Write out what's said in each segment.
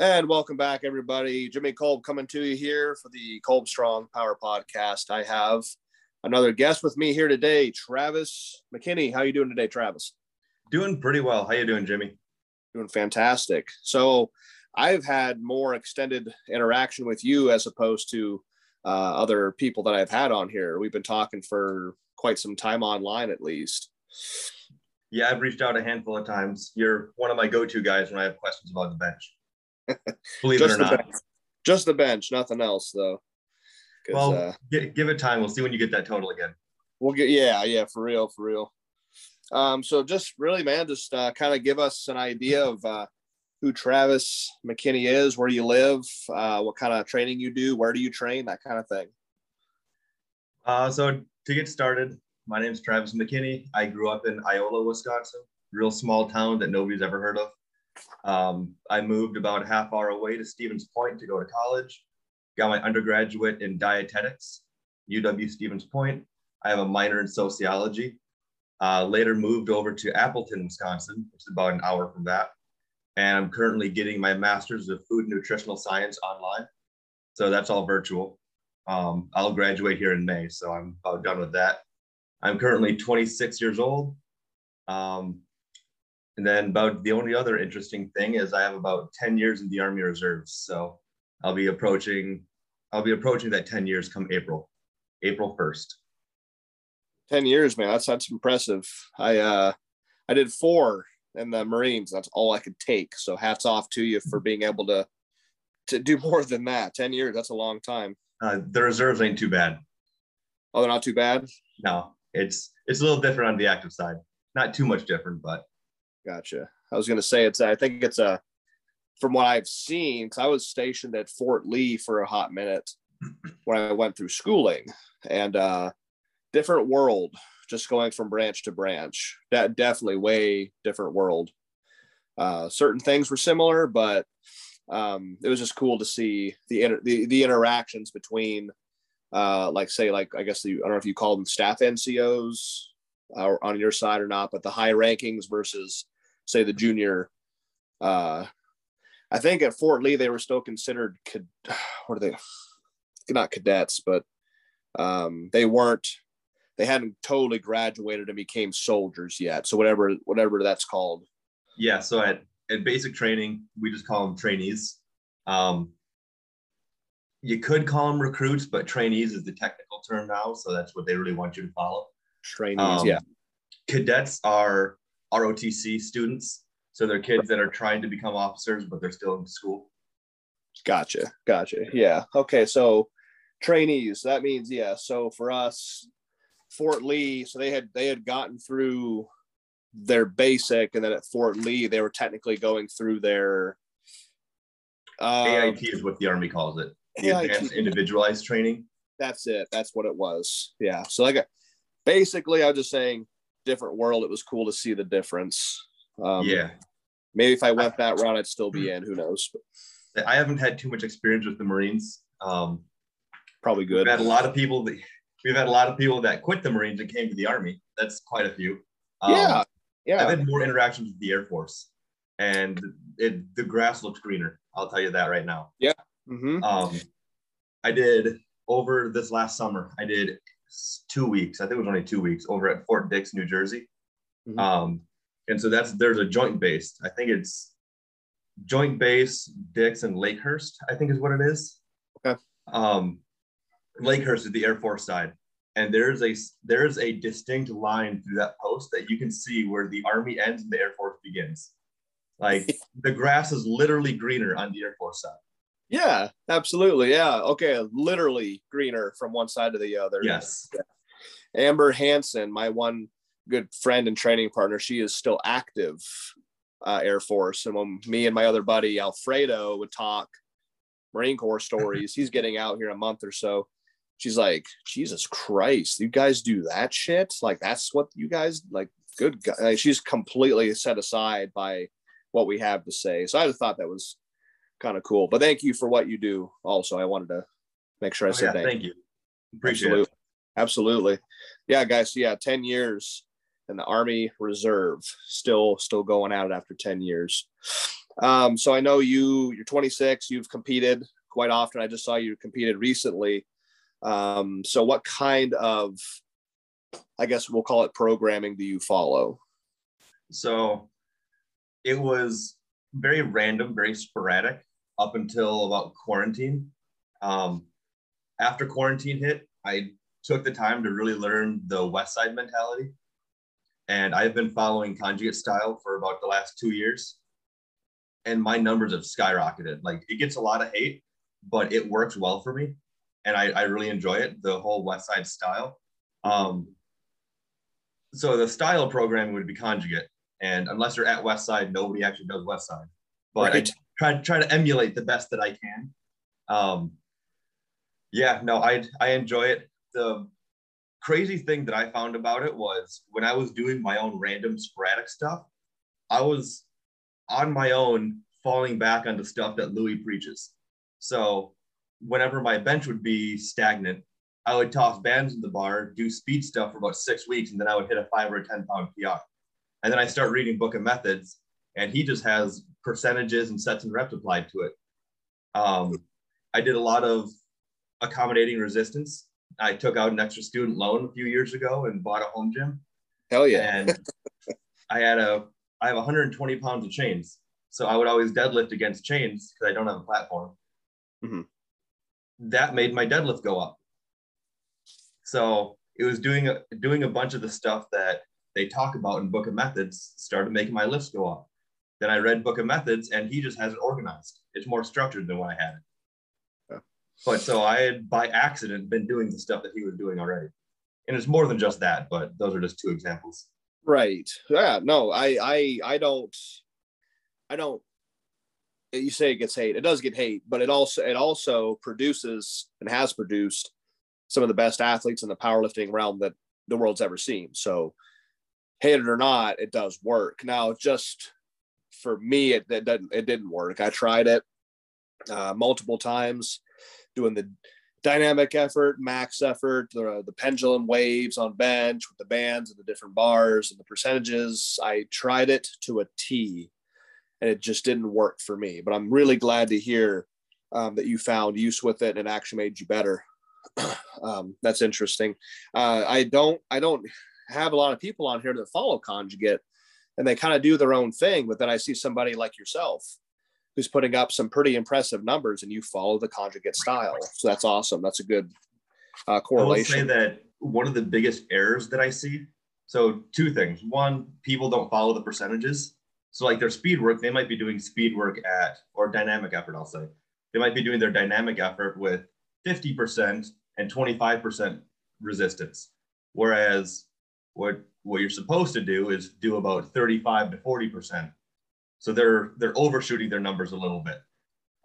And welcome back, everybody. Jimmy Kolb coming to you here for the Kolb Strong Power Podcast. I have another guest with me here today, Travis McKinney. How you doing today, Travis? Doing pretty well. How you doing, Jimmy? Doing fantastic. So I've had more extended interaction with you as opposed to uh, other people that I've had on here. We've been talking for quite some time online, at least. Yeah, I've reached out a handful of times. You're one of my go-to guys when I have questions about the bench. Believe it or not. Bench. Just the bench, nothing else though. Well, uh, give, give it time. We'll see when you get that total again. We'll get yeah, yeah, for real, for real. Um, so just really, man, just uh, kind of give us an idea of uh, who Travis McKinney is, where you live, uh, what kind of training you do, where do you train, that kind of thing. Uh, so to get started, my name is Travis McKinney. I grew up in Iola, Wisconsin, real small town that nobody's ever heard of. Um, I moved about a half hour away to Stevens Point to go to college. Got my undergraduate in dietetics, UW Stevens Point. I have a minor in sociology. Uh, later moved over to Appleton, Wisconsin, which is about an hour from that. And I'm currently getting my master's of food and nutritional science online. So that's all virtual. Um, I'll graduate here in May, so I'm about done with that. I'm currently 26 years old. Um, and then about the only other interesting thing is I have about 10 years in the Army Reserves. So I'll be approaching, I'll be approaching that 10 years come April, April 1st. 10 years, man. That's, that's impressive. I, uh, I did four in the Marines. That's all I could take. So hats off to you for being able to, to do more than that. 10 years. That's a long time. Uh, the reserves ain't too bad. Oh, they're not too bad. No, it's, it's a little different on the active side. Not too much different, but Gotcha. I was going to say it's. I think it's a. From what I've seen, because I was stationed at Fort Lee for a hot minute when I went through schooling, and uh, different world. Just going from branch to branch. That definitely way different world. Uh, certain things were similar, but um, it was just cool to see the inter- the, the interactions between, uh, like say like I guess the, I don't know if you call them staff NCOs on your side or not, but the high rankings versus say the junior. Uh, I think at Fort Lee they were still considered could what are they? Not cadets, but um, they weren't. They hadn't totally graduated and became soldiers yet. So whatever whatever that's called. Yeah. So at at basic training, we just call them trainees. Um, you could call them recruits, but trainees is the technical term now. So that's what they really want you to follow. Trainees, um, yeah. Cadets are ROTC students. So they're kids that are trying to become officers, but they're still in school. Gotcha. Gotcha. Yeah. Okay. So trainees, that means, yeah. So for us, Fort Lee, so they had they had gotten through their basic, and then at Fort Lee, they were technically going through their um, AIT is what the Army calls it. The AIT. advanced individualized training. That's it. That's what it was. Yeah. So like basically I was just saying different world. It was cool to see the difference. Um, yeah. Maybe if I went that route, I'd still be in. Who knows? I haven't had too much experience with the Marines. Um, Probably good. We've had a lot of people that we've had a lot of people that quit the Marines and came to the Army. That's quite a few. Um, yeah. Yeah. I've had more interactions with the Air Force, and it the grass looks greener. I'll tell you that right now. Yeah. Mm-hmm. Um, I did over this last summer. I did two weeks. I think it was only two weeks over at Fort Dix, New Jersey. Mm-hmm. Um, and so that's there's a joint base. I think it's Joint Base Dix and Lakehurst. I think is what it is. Okay. Um, Lakehurst is the Air Force side, and there's a there's a distinct line through that post that you can see where the Army ends and the Air Force begins. Like the grass is literally greener on the Air Force side. Yeah, absolutely. Yeah. Okay. Literally greener from one side to the other. Yes. Yeah. Amber Hanson, my one good friend and training partner, she is still active uh, Air Force. And when me and my other buddy Alfredo would talk Marine Corps stories, he's getting out here in a month or so. She's like, Jesus Christ, you guys do that shit? Like, that's what you guys like. Good guy. She's completely set aside by what we have to say. So I thought that was kind of cool. But thank you for what you do. Also, I wanted to make sure I Oh, said yeah, thank, thank you. Appreciate Absolutely. it. Absolutely. Yeah, guys. Yeah, 10 years in the Army Reserve, still still going at it after 10 years. Um, so I know you you're 26, you've competed quite often. I just saw you competed recently. Um, so what kind of I guess we'll call it programming do you follow? So it was very random, very sporadic up until about quarantine. Um, after quarantine hit, I took the time to really learn the Westside mentality. And I've been following conjugate style for about the last two years. And my numbers have skyrocketed. Like it gets a lot of hate, but it works well for me. And I, I really enjoy it, the whole Westside style. Um, so the style programming would be conjugate and unless you're at Westside, nobody actually does Westside. But Right. I try try to emulate the best that I can. Um, yeah, no, I I enjoy it. The crazy thing that I found about it was when I was doing my own random sporadic stuff, I was on my own falling back on the stuff that Louie preaches. So whenever my bench would be stagnant, I would toss bands in the bar, do speed stuff for about six weeks, and then I would hit a five or a 10 pound PR. And then I start reading Book of Methods, and he just has percentages and sets and reps applied to it. Um, I did a lot of accommodating resistance. I took out an extra student loan a few years ago and bought a home gym. Hell yeah. And I had a, I have 120 pounds of chains. So I would always deadlift against chains because I don't have a platform. Mhm. That made my deadlift go up. So it was doing a, doing a bunch of the stuff that they talk about in Book of Methods started making my lifts go up. Then I read Book of Methods and he just has it organized. It's more structured than what I had it. Yeah. But so I had by accident been doing the stuff that he was doing already. And it's more than just that, but those are just two examples. Right. Yeah. No, I, I, I don't, I don't, you say it gets hate. It does get hate, but it also, it also produces and has produced some of the best athletes in the powerlifting realm that the world's ever seen. So hate it or not, it does work. Now, just for me, it, it didn't, it didn't work. I tried it uh, multiple times doing the dynamic effort, max effort, the, the pendulum waves on bench with the bands and the different bars and the percentages. I tried it to a T and it just didn't work for me. But I'm really glad to hear um, that you found use with it and it actually made you better. um, that's interesting. Uh, I don't, I don't have a lot of people on here that follow conjugate and they kind of do their own thing. But then I see somebody like yourself who's putting up some pretty impressive numbers and you follow the conjugate style. So that's awesome. That's a good uh, I would say that one of the biggest errors that I see. So two things. One, people don't follow the percentages. So like their speed work, they might be doing speed work at or dynamic effort. I'll say they might be doing their dynamic effort with 50% and 25% resistance. Whereas what what you're supposed to do is do about 35 to 40%. So they're they're overshooting their numbers a little bit.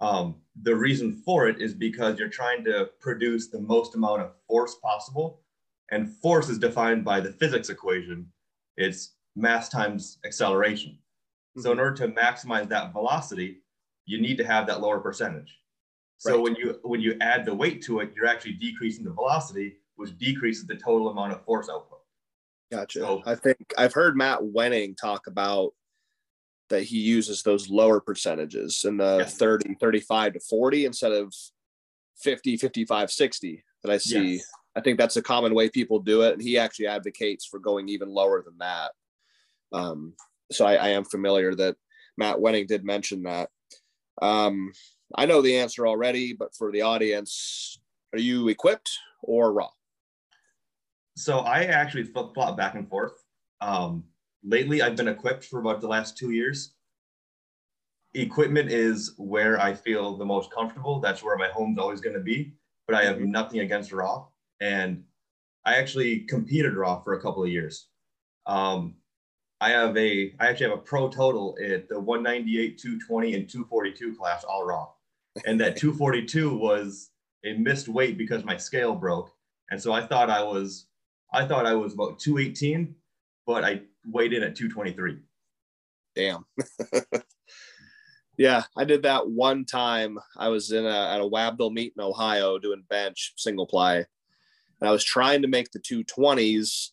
Um, the reason for it is because you're trying to produce the most amount of force possible. And force is defined by the physics equation. It's mass times acceleration. So in order to maximize that velocity, you need to have that lower percentage. So Right. when you when you add the weight to it, you're actually decreasing the velocity, which decreases the total amount of force output. Gotcha. So- I think I've heard Matt Wenning talk about that he uses those lower percentages in the Yes. 30, 35 to 40 instead of 50, 55, 60 that I see. Yes. I think that's a common way people do it. And he actually advocates for going even lower than that. Um, so I, I am familiar that Matt Wenning did mention that. Um, I know the answer already, but for the audience, are you equipped or raw? So I actually flip flop back and forth. Um, lately, I've been equipped for about the last two years. Equipment is where I feel the most comfortable. That's where my home's always going to be. But I have Mhm. nothing against raw, and I actually competed raw for a couple of years. Um, I have a, I actually have a pro total at the 198, 220, and 242 class all raw. And that 242 was a missed weight because my scale broke. And so I thought I was, I thought I was about 218, but I weighed in at 223. Damn. yeah, I did that one time. I was in a, at a WABDL meet in Ohio doing bench single ply. And I was trying to make the 220s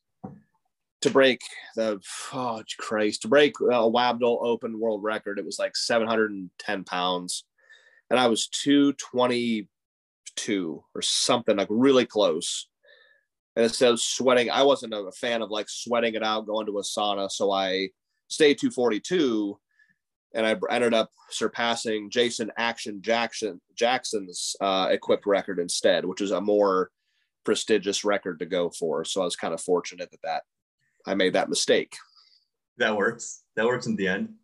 to break the oh Christ to break a WABDL Open world record. It was like 710 pounds, and I was 222 or something like really close. And instead of sweating, I wasn't a fan of like sweating it out, going to a sauna. So I stayed 242, and I ended up surpassing Jason Action Jackson Jackson's uh, equipped record instead, which is a more prestigious record to go for. So I was kind of fortunate that that I made that mistake. That works. That works in the end.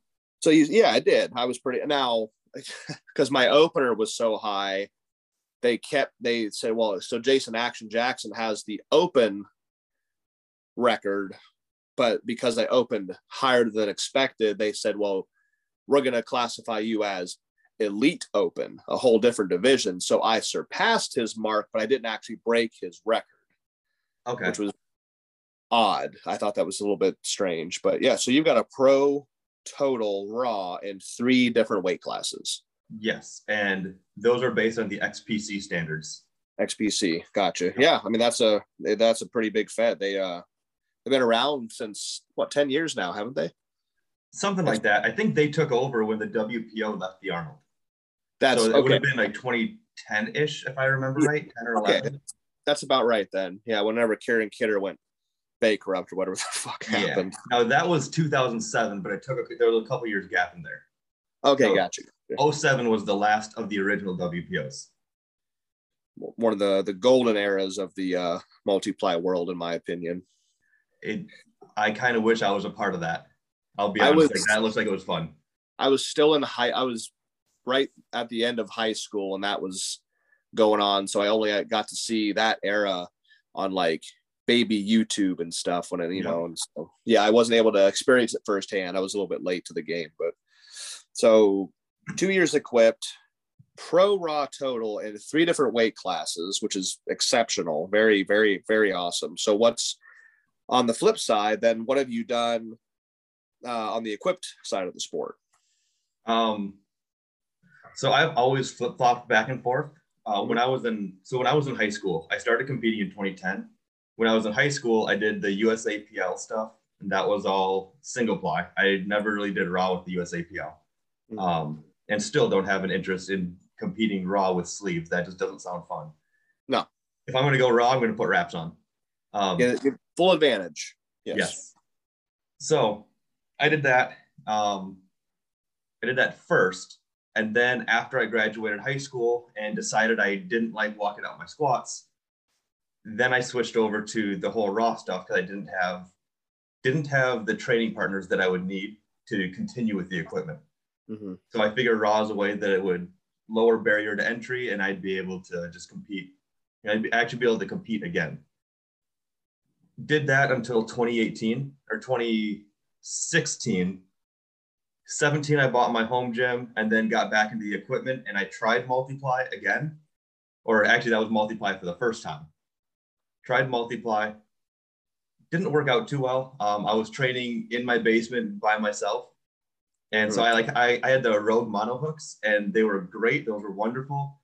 So you, yeah, I did. I was pretty now because my opener was so high. They kept they said, well, so Jason Action Jackson has the open record, but because I opened higher than expected, they said, well, we're going to classify you as elite open, a whole different division. So I surpassed his mark, but I didn't actually break his record. Okay. Which was odd. I thought that was a little bit strange, but yeah. So you've got a pro total raw in three different weight classes. Yes, and those are based on the XPC standards. XPC, gotcha. Yeah, I mean that's a that's a pretty big fed. They uh they've been around since what ten years now, haven't they? Something like that. I think they took over when the WPO left the Arnold. That's so it okay. would have been like 2010 ish, if I remember right, 10 or 11. Okay. That's about right then. Yeah, whenever Karen Kidder went bankrupt or whatever the fuck happened. Yeah. Now that was 2007, but it took a, there was a couple years gap in there. Okay, So- gotcha. 07 was the last of the original WPOs. One of the the golden eras of the uh multiply world, in my opinion. It, I kind of wish I was a part of that. I'll be honest. was- like, that looks like it was fun. I was still in high. I was right at the end of high school, and that was going on. So I only got to see that era on like baby YouTube and stuff. When it, you Yeah. know, and so yeah, I wasn't able to experience it firsthand. I was a little bit late to the game, but so two years equipped, pro raw total in three different weight classes, which is exceptional. Very, very, very awesome. So what's on the flip side? Then what have you done uh, on the equipped side of the sport? Um, so I've always flip flopped back and forth. Uh, when I was in, so when I was in high school, I started competing in 2010. When I was in high school, I did the USAPL stuff, and that was all single ply. I never really did raw with the USAPL, Mhm. um, and still don't have an interest in competing raw with sleeves. That just doesn't sound fun. No. If I'm going to go raw, I'm going to put wraps on. Um, get full advantage. Yes. Yes. So I did that. Um, I did that first. And then after I graduated high school and decided I didn't like walking out my squats, then I switched over to the whole raw stuff because I didn't have didn't have the training partners that I would need to continue with the equipment. Hmm So I figured raw is a way that it would lower barrier to entry and I'd be able to just compete. I'd be, actually be able to compete again. Did that until 2018 or 2016. 17, I bought my home gym and then got back into the equipment and I tried multiply again. Or actually, that was multiply for the first time. Tried multiply. Didn't work out too well. Um, I was training in my basement by myself. And so hmm. I like I, I had the Rogue mono hooks and they were great. Those were wonderful.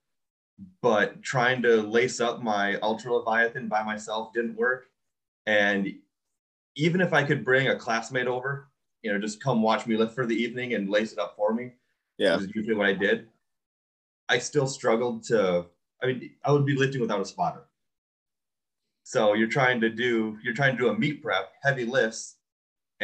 But trying to lace up my Ultra Leviathan by myself didn't work. And even if I could bring a classmate over, you know, just come watch me lift for the evening and lace it up for me, Yeah. is usually what I did. I still struggled to, I mean, I would be lifting without a spotter. So you're trying to do, you're trying to do a meet prep, heavy lifts,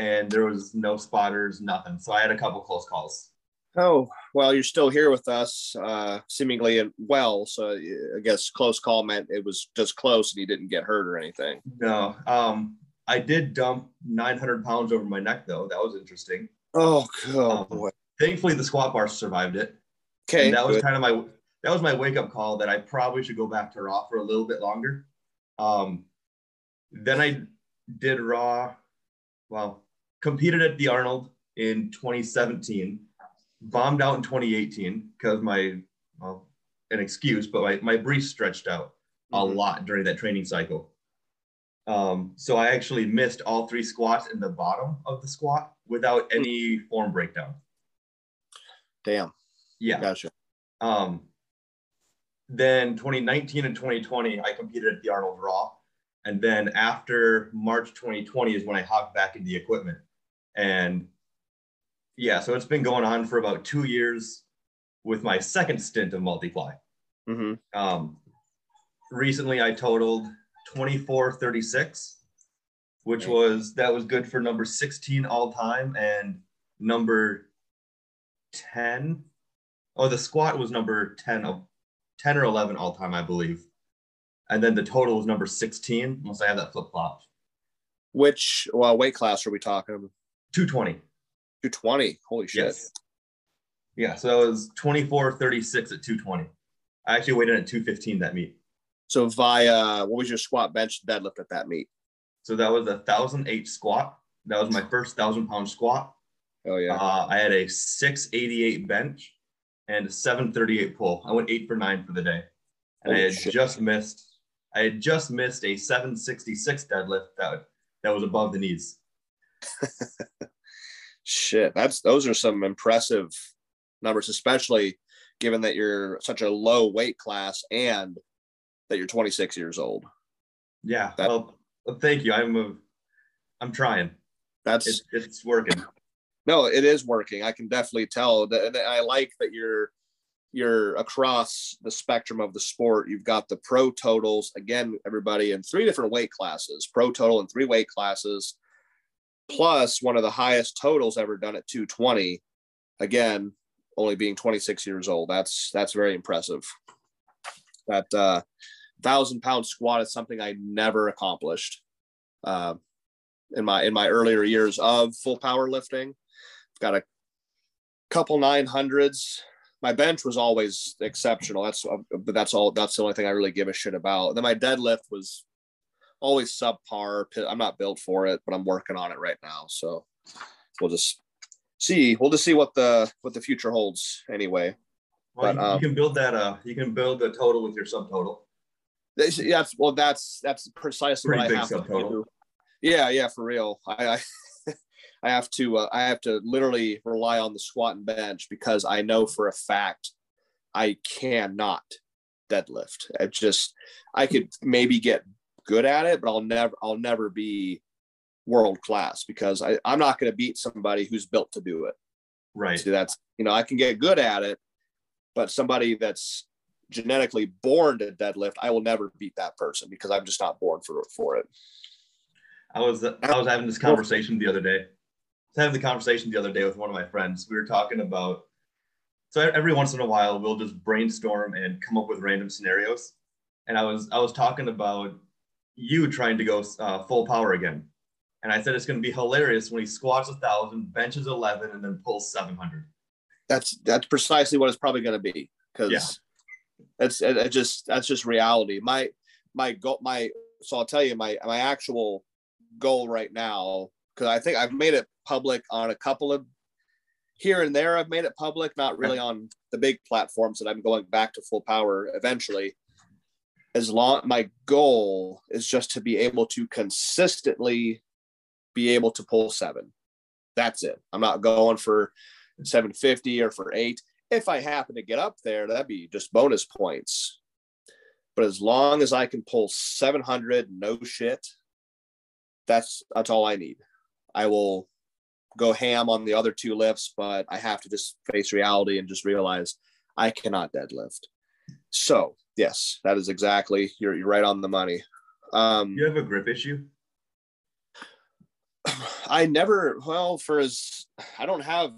and there was no spotters, nothing. So I had a couple close calls. Oh, well, you're still here with us, uh, seemingly well. So I guess close call meant it was just close and you didn't get hurt or anything. No, um, I did dump 900 pounds over my neck though. That was interesting. Oh, God. Um, boy. Thankfully, the squat bar survived it. Okay. and that was good. kind of my that was my wake up call that I probably should go back to raw for a little bit longer. Um, then I did raw well, competed at the Arnold in 2017, bombed out in 2018 because my, well, an excuse, but my, my brief stretched out a Mhm. lot during that training cycle. Um, so I actually missed all three squats in the bottom of the squat without any form breakdown. Damn. Yeah. Gotcha. Um, then 2019 and 2020, I competed at the Arnold Raw. And then after March 2020 is when I hopped back into the equipment. And yeah, so it's been going on for about two years with my second stint of multiply. hmm Um, recently, I totaled 2436, which Okay. was that was good for number 16 all time and number 10. Oh, the squat was number 10 of 10 or 11 all time, I believe. And then the total was number 16, unless I have that flip flop. Which well, weight class are we talking? 220. 220. Holy shit. Yes. Yeah, so it was 2436 at 220. I actually weighed in at 215 that meet. So via what was your squat bench deadlift at that meet? So that was a thousand eight squat. That was my first thousand pound squat. Oh yeah. Uh, I had a 688 bench and a 738 pull. I went eight for nine for the day. And I had shit. just missed, I had just missed a 766 deadlift that, that was above the knees. Shit. That's those are some impressive numbers, especially given that you're such a low weight class and that you're 26 years old. Yeah. That- well, thank you. I'm a, I'm trying. That's It's, it's working. no, it is working. I can definitely tell that. I like that you're you're across the spectrum of the sport. You've got the pro totals again, everybody in three different weight classes, pro total in three weight classes, plus one of the highest totals ever done at 220. Again, only being 26 years old. That's that's very impressive. That uh, thousand pound squat is something I never accomplished. Uh, in my in my earlier years of full power lifting. I've got a couple nine hundreds. My bench was always exceptional. That's but that's all. That's the only thing I really give a shit about. then my deadlift was always subpar. I'm not built for it, but I'm working on it right now. So we'll just see. We'll just see what the what the future holds. Anyway, Well, But, you, you um, can build that, uh, you can build the total with your subtotal. That's- yeah, well, that's that's precisely Pretty what I have to subtotal. do. Yeah, yeah, for real. I I, I have to uh, I have to literally rely on the squat and bench because I know for a fact I cannot deadlift. I just I could maybe get good at it, but I'll never I'll never be world class because I, I'm not going to beat somebody who's built to do it. Right. See, that's you know I can get good at it, but somebody that's genetically born to deadlift, I will never beat that person because I'm just not born for for it. I was I was having this conversation the other day. I was having the conversation the other day with one of my friends. We were talking about so every once in a while we'll just brainstorm and come up with random scenarios. And I was I was talking about you trying to go uh, full power again. And I said it's going to be hilarious when he squats a thousand, benches eleven, and then pulls seven hundred. That's that's precisely what it's probably going to be because Yeah. that's it, it just that's just reality. My my goal my so I'll tell you my my actual goal right now because I think I've made it public on a couple of here and there. I've made it public, not really on the big platforms that I'm going back to full power eventually. As long my goal is just to be able to consistently be able to pull seven. That's it. I'm not going for 750 or for eight. If I happen to get up there, that'd be just bonus points. But as long as I can pull 700, no shit, that's that's all I need. I will go ham on the other two lifts, but I have to just face reality and just realize I cannot deadlift. So yes, that is exactly you're you're right on the money. Um, You have a grip issue? I never well for as I don't have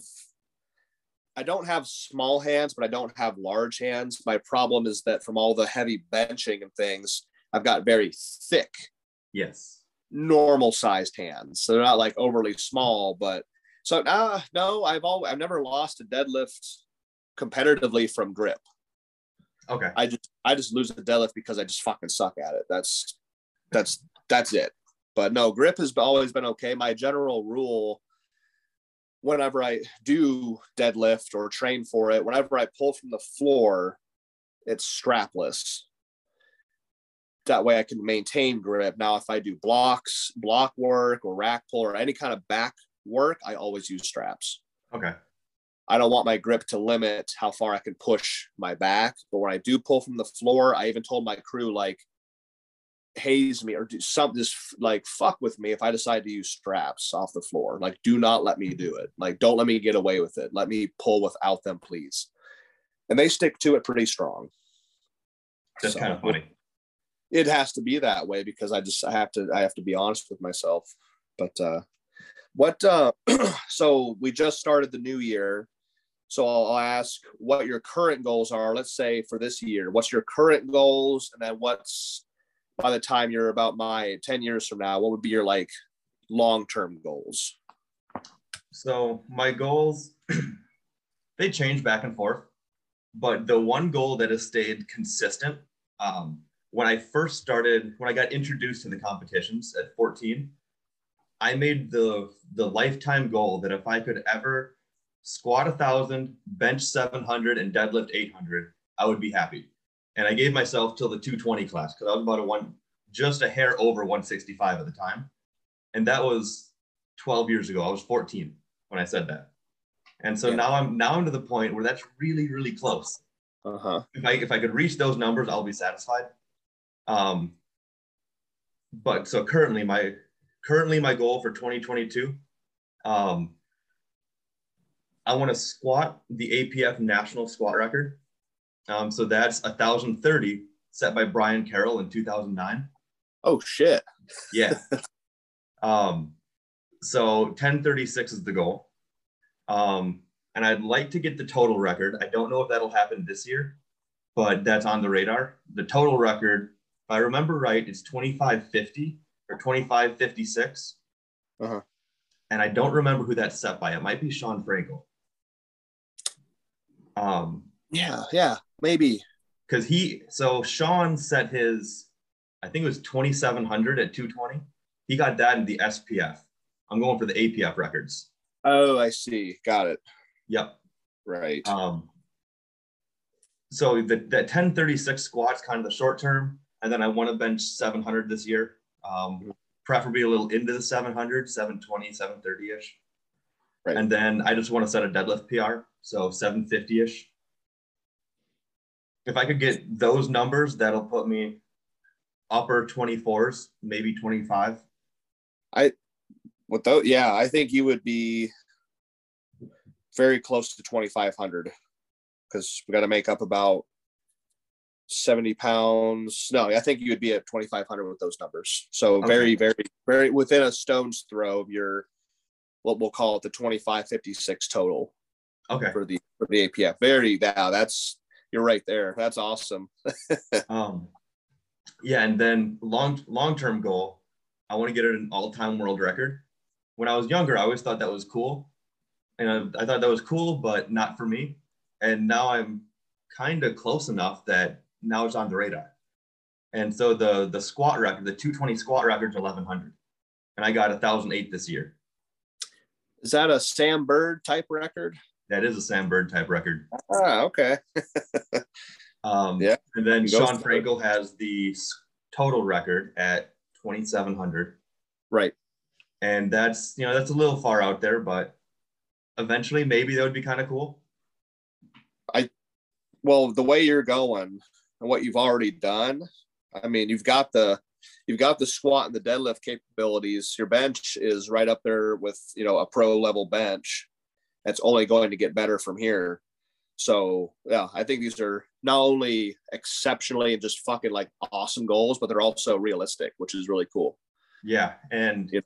I don't have small hands, but I don't have large hands. My problem is that from all the heavy benching and things, I've got very thick, Yes. normal sized hands. So they're not like overly small, but so uh, no, I've all I've never lost a deadlift competitively from grip. Okay. I just I just lose the deadlift because I just fucking suck at it. That's that's that's it. But no, grip has always been okay. My general rule whenever I do deadlift or train for it, whenever I pull from the floor, it's strapless. That way I can maintain grip. Now, if I do blocks, block work, or rack pull, or any kind of back work, I always use straps. Okay. I don't want my grip to limit how far I can push my back. But when I do pull from the floor, I even told my crew, like, haze me or do something just like fuck with me if I decide to use straps off the floor. Like, do not let me do it. Like, don't let me get away with it. Let me pull without them, please. And they stick to it pretty strong. That's so, kind of funny. It has to be that way because I just I have to I have to be honest with myself. But uh what uh so we just started the new year. So I'll, I'll ask what your current goals are. Let's say for this year, what's your current goals, and then what's by the time you're about my 10 years from now, what would be your like long term goals? So my goals, they change back and forth, but the one goal that has stayed consistent um, when I first started, when I got introduced to the competitions at 14, I made the the lifetime goal that if I could ever squat a thousand, bench 700, and deadlift 800, I would be happy and I gave myself till the 220 class because I was about a one, just a hair over 165 at the time, and that was 12 years ago. I was 14 when I said that, and so yeah. now I'm now I'm to the point where that's really really close. Uh huh. If I if I could reach those numbers, I'll be satisfied. Um. But so currently my currently my goal for 2022, um, I want to squat the APF national squat record um, so that's 1,030 set by Brian Carroll in 2009. Oh, shit. Yeah. um, so 1036 is the goal. Um, and I'd like to get the total record. I don't know if that'll happen this year, but that's on the radar. The total record, if I remember right, it's 2550 or 2556. Uh-huh. And I don't remember who that's set by. It might be Shawn Frankl. Um, yeah, yeah. Maybe. Because he, so Shawn set his, I think it was 2,700 at 220. He got that in the SPF. I'm going for the APF records. Oh, I see. Got it. Yep. Right. Um, so the, the 1036 squats kind of the short term. And then I want to bench 700 this year. Um, preferably a little into the 700, 720, 730 ish. Right. And then I just want to set a deadlift PR. So 750 ish if I could get those numbers, that'll put me upper 24s, maybe 25. I, with those, yeah, I think you would be very close to 2,500 because we got to make up about 70 pounds. No, I think you would be at 2,500 with those numbers. So okay. very, very, very within a stone's throw of your, what we'll call it the 2556 total. Okay. For the, for the APF. Very, now that's, you're right there. That's awesome. um, yeah, and then long long term goal, I want to get an all time world record. When I was younger, I always thought that was cool, and I, I thought that was cool, but not for me. And now I'm kind of close enough that now it's on the radar. And so the the squat record, the 220 squat record is 1100, and I got 1008 this year. Is that a Sam Byrd type record? That is a Sam Byrd type record. Ah, okay. um, yeah. And then Shawn Frankl has the total record at 2,700. Right. And that's, you know, that's a little far out there, but eventually maybe that would be kind of cool. I, well, the way you're going and what you've already done, I mean, you've got the, you've got the squat and the deadlift capabilities. Your bench is right up there with, you know, a pro level bench it's only going to get better from here. So yeah, I think these are not only exceptionally and just fucking like awesome goals, but they're also realistic, which is really cool. Yeah, and yeah.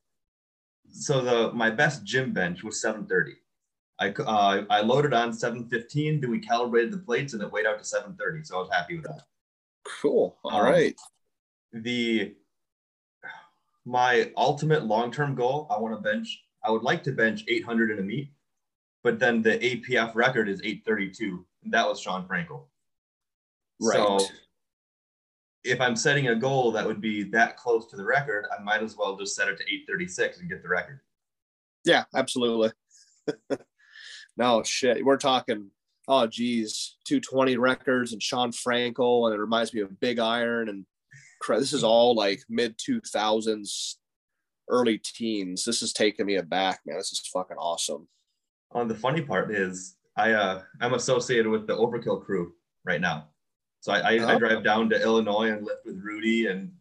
so the my best gym bench was 730. I uh, I loaded on 715. Then we calibrated the plates, and it weighed out to 730. So I was happy with that. Cool. All um, right. The my ultimate long term goal, I want to bench. I would like to bench 800 in a meet but then the APF record is 832. And that was Shawn Frankl. Right. So if I'm setting a goal that would be that close to the record, I might as well just set it to 836 and get the record. Yeah, absolutely. no shit. We're talking, oh geez, 220 records and Shawn Frankl, and it reminds me of Big Iron and this is all like mid 2000s, early teens. This is taking me aback, man. This is fucking awesome. On the funny part is I uh I'm associated with the Overkill crew right now. So I, I, oh. I drive down to Illinois and lift with Rudy and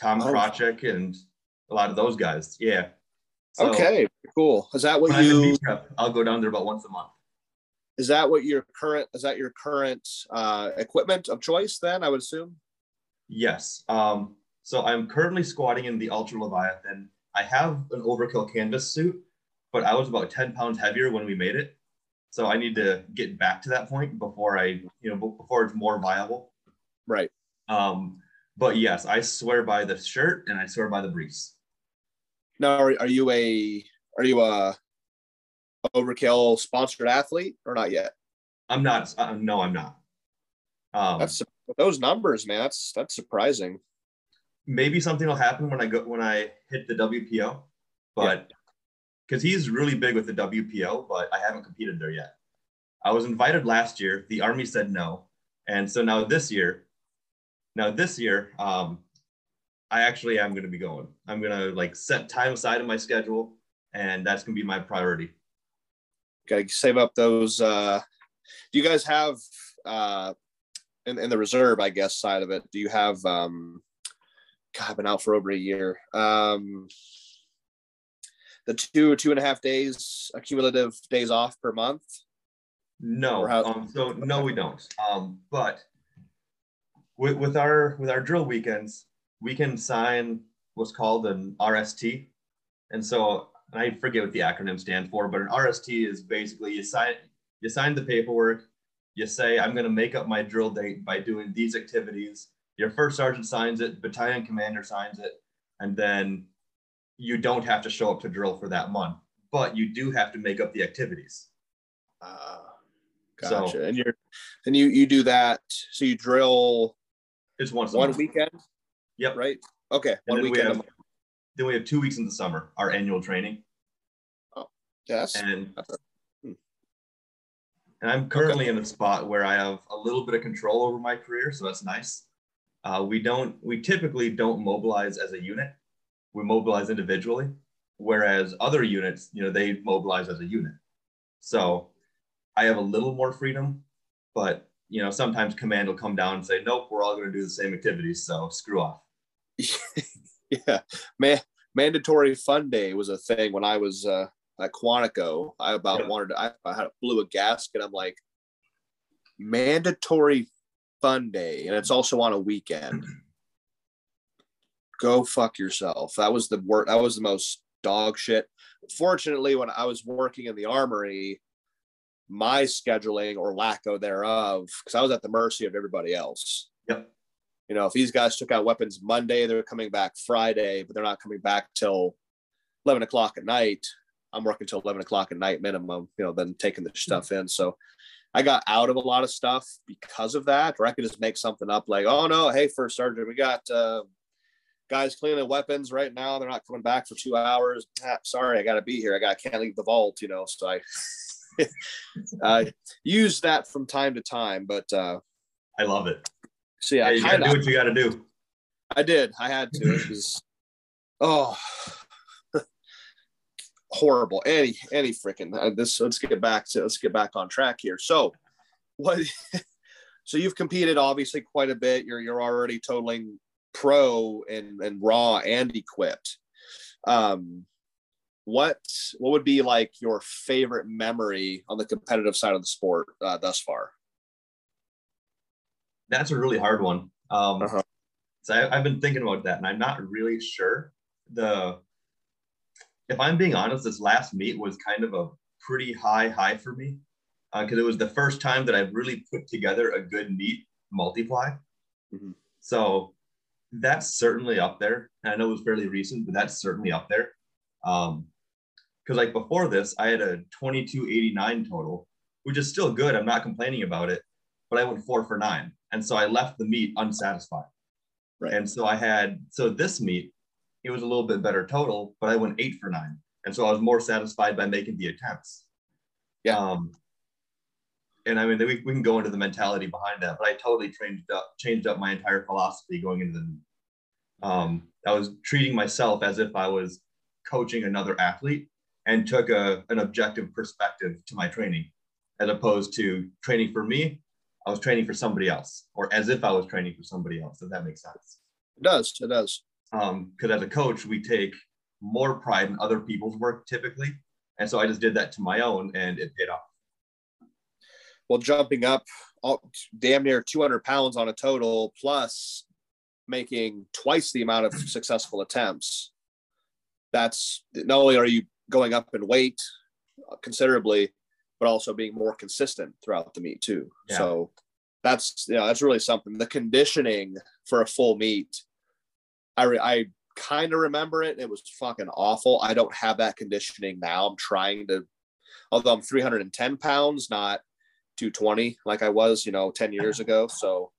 Tom oh. Krachik and a lot of those guys. Yeah. So okay, cool. Is that what you? Prep, I'll go down there about once a month. Is that what your current? Is that your current uh, equipment of choice? Then I would assume. Yes. Um, so I'm currently squatting in the Ultra Leviathan. I have an overkill canvas suit, but I was about 10 pounds heavier when we made it. So I need to get back to that point before I, you know, before it's more viable. Right. Um, but yes, I swear by the shirt and I swear by the briefs. Now, are, are you a are you a overkill sponsored athlete or not yet? I'm not. Uh, no, I'm not. Um, that's those numbers, man. That's that's surprising. Maybe something will happen when I go when I hit the WPO, but because yeah. he's really big with the WPO, but I haven't competed there yet. I was invited last year. The Army said no, and so now this year, now this year, um, I actually am going to be going. I'm going to like set time aside in my schedule, and that's going to be my priority. Got to save up those. Uh, do you guys have uh, in, in the reserve, I guess, side of it? Do you have? Um, God, I've been out for over a year. Um, the two two and a half days accumulative days off per month. No, how- um, so no, we don't. Um, but with, with our with our drill weekends, we can sign what's called an RST. And so and I forget what the acronym stands for, but an RST is basically you sign you sign the paperwork, you say I'm going to make up my drill date by doing these activities. Your first sergeant signs it, battalion commander signs it, and then you don't have to show up to drill for that month, but you do have to make up the activities. Uh, gotcha. So, and you're and you you do that. So you drill. It's once one weekend. Yep. Right. Okay. One then weekend. We have, then we have two weeks in the summer, our annual training. Oh, yes. And. And I'm currently in a spot where I have a little bit of control over my career, so that's nice. Uh, we don't. We typically don't mobilize as a unit. We mobilize individually, whereas other units, you know, they mobilize as a unit. So I have a little more freedom, but you know, sometimes command will come down and say, "Nope, we're all going to do the same activities, so screw off." yeah, man, mandatory fun day was a thing when I was uh, at Quantico. I about yeah. wanted to. I, I had blew a gasket. I'm like, mandatory fun day, and it's also on a weekend. Go fuck yourself. That was the work. That was the most dog shit. Fortunately, when I was working in the armory, my scheduling or lack of thereof, because I was at the mercy of everybody else. Yep you know, if these guys took out weapons Monday, they're coming back Friday, but they're not coming back till 11 o'clock at night. I'm working till 11 o'clock at night minimum, you know, then taking the stuff in. So I got out of a lot of stuff because of that, or I could just make something up like, oh no, hey, first sergeant, we got uh, guys cleaning weapons right now. They're not coming back for two hours. Ah, sorry, I got to be here. I got can't leave the vault, you know. So I I use that from time to time, but uh, I love it. So yeah, you gotta do what you gotta do. I did. I had to. It was oh horrible. Any any freaking uh, this. Let's get back to let's get back on track here. So what? so you've competed obviously quite a bit. You're you're already totaling pro and and raw and equipped. Um, what what would be like your favorite memory on the competitive side of the sport uh, thus far? that's a really hard one. Um, uh-huh. So I, have been thinking about that, and I'm not really sure. The if I'm being honest, this last meet was kind of a pretty high high for me because uh, it was the first time that I've really put together a good meet multiply. Mm-hmm. So that's certainly up there. And I know it was fairly recent, but that's certainly up there. Um, because like before this, I had a 2289 total, which is still good. I'm not complaining about it, but I went four for nine. And so I left the meet unsatisfied. Right. And so I had so this meet, it was a little bit better total, but I went eight for nine. And so I was more satisfied by making the attempts. Yeah. Um, and I mean, we, we can go into the mentality behind that, but I totally changed up, changed up my entire philosophy going into the. Um, I was treating myself as if I was coaching another athlete and took a, an objective perspective to my training as opposed to training for me I was training for somebody else, or as if I was training for somebody else. If that makes sense. It does. It does. Because um, as a coach, we take more pride in other people's work typically, and so I just did that to my own, and it paid off. Well, jumping up all, damn near 200 pounds on a total, plus making twice the amount of successful attempts. That's not only are you going up in weight considerably, but also being more consistent throughout the meet too. Yeah. So that's you know that's really something. The conditioning for a full meet, I re- I kind of remember it. It was fucking awful. I don't have that conditioning now. I'm trying to, although I'm 310 pounds, not 220 like I was, you know, 10 years ago. So,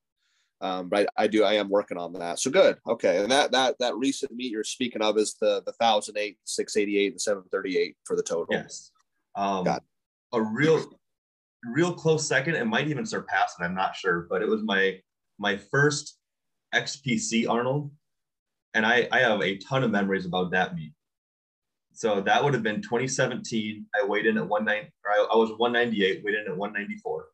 um, but I, I do, I am working on that. So good. Okay. And that, that, that recent meet you're speaking of is the, the 1008, 688, and 738 for the total. Yes. Um, a real real close second. It might even surpass it. I'm not sure, but it was my my first XPC Arnold, and I I have a ton of memories about that meet. So that would have been 2017. I weighed in at 190, or I, I was 198, weighed in at 194.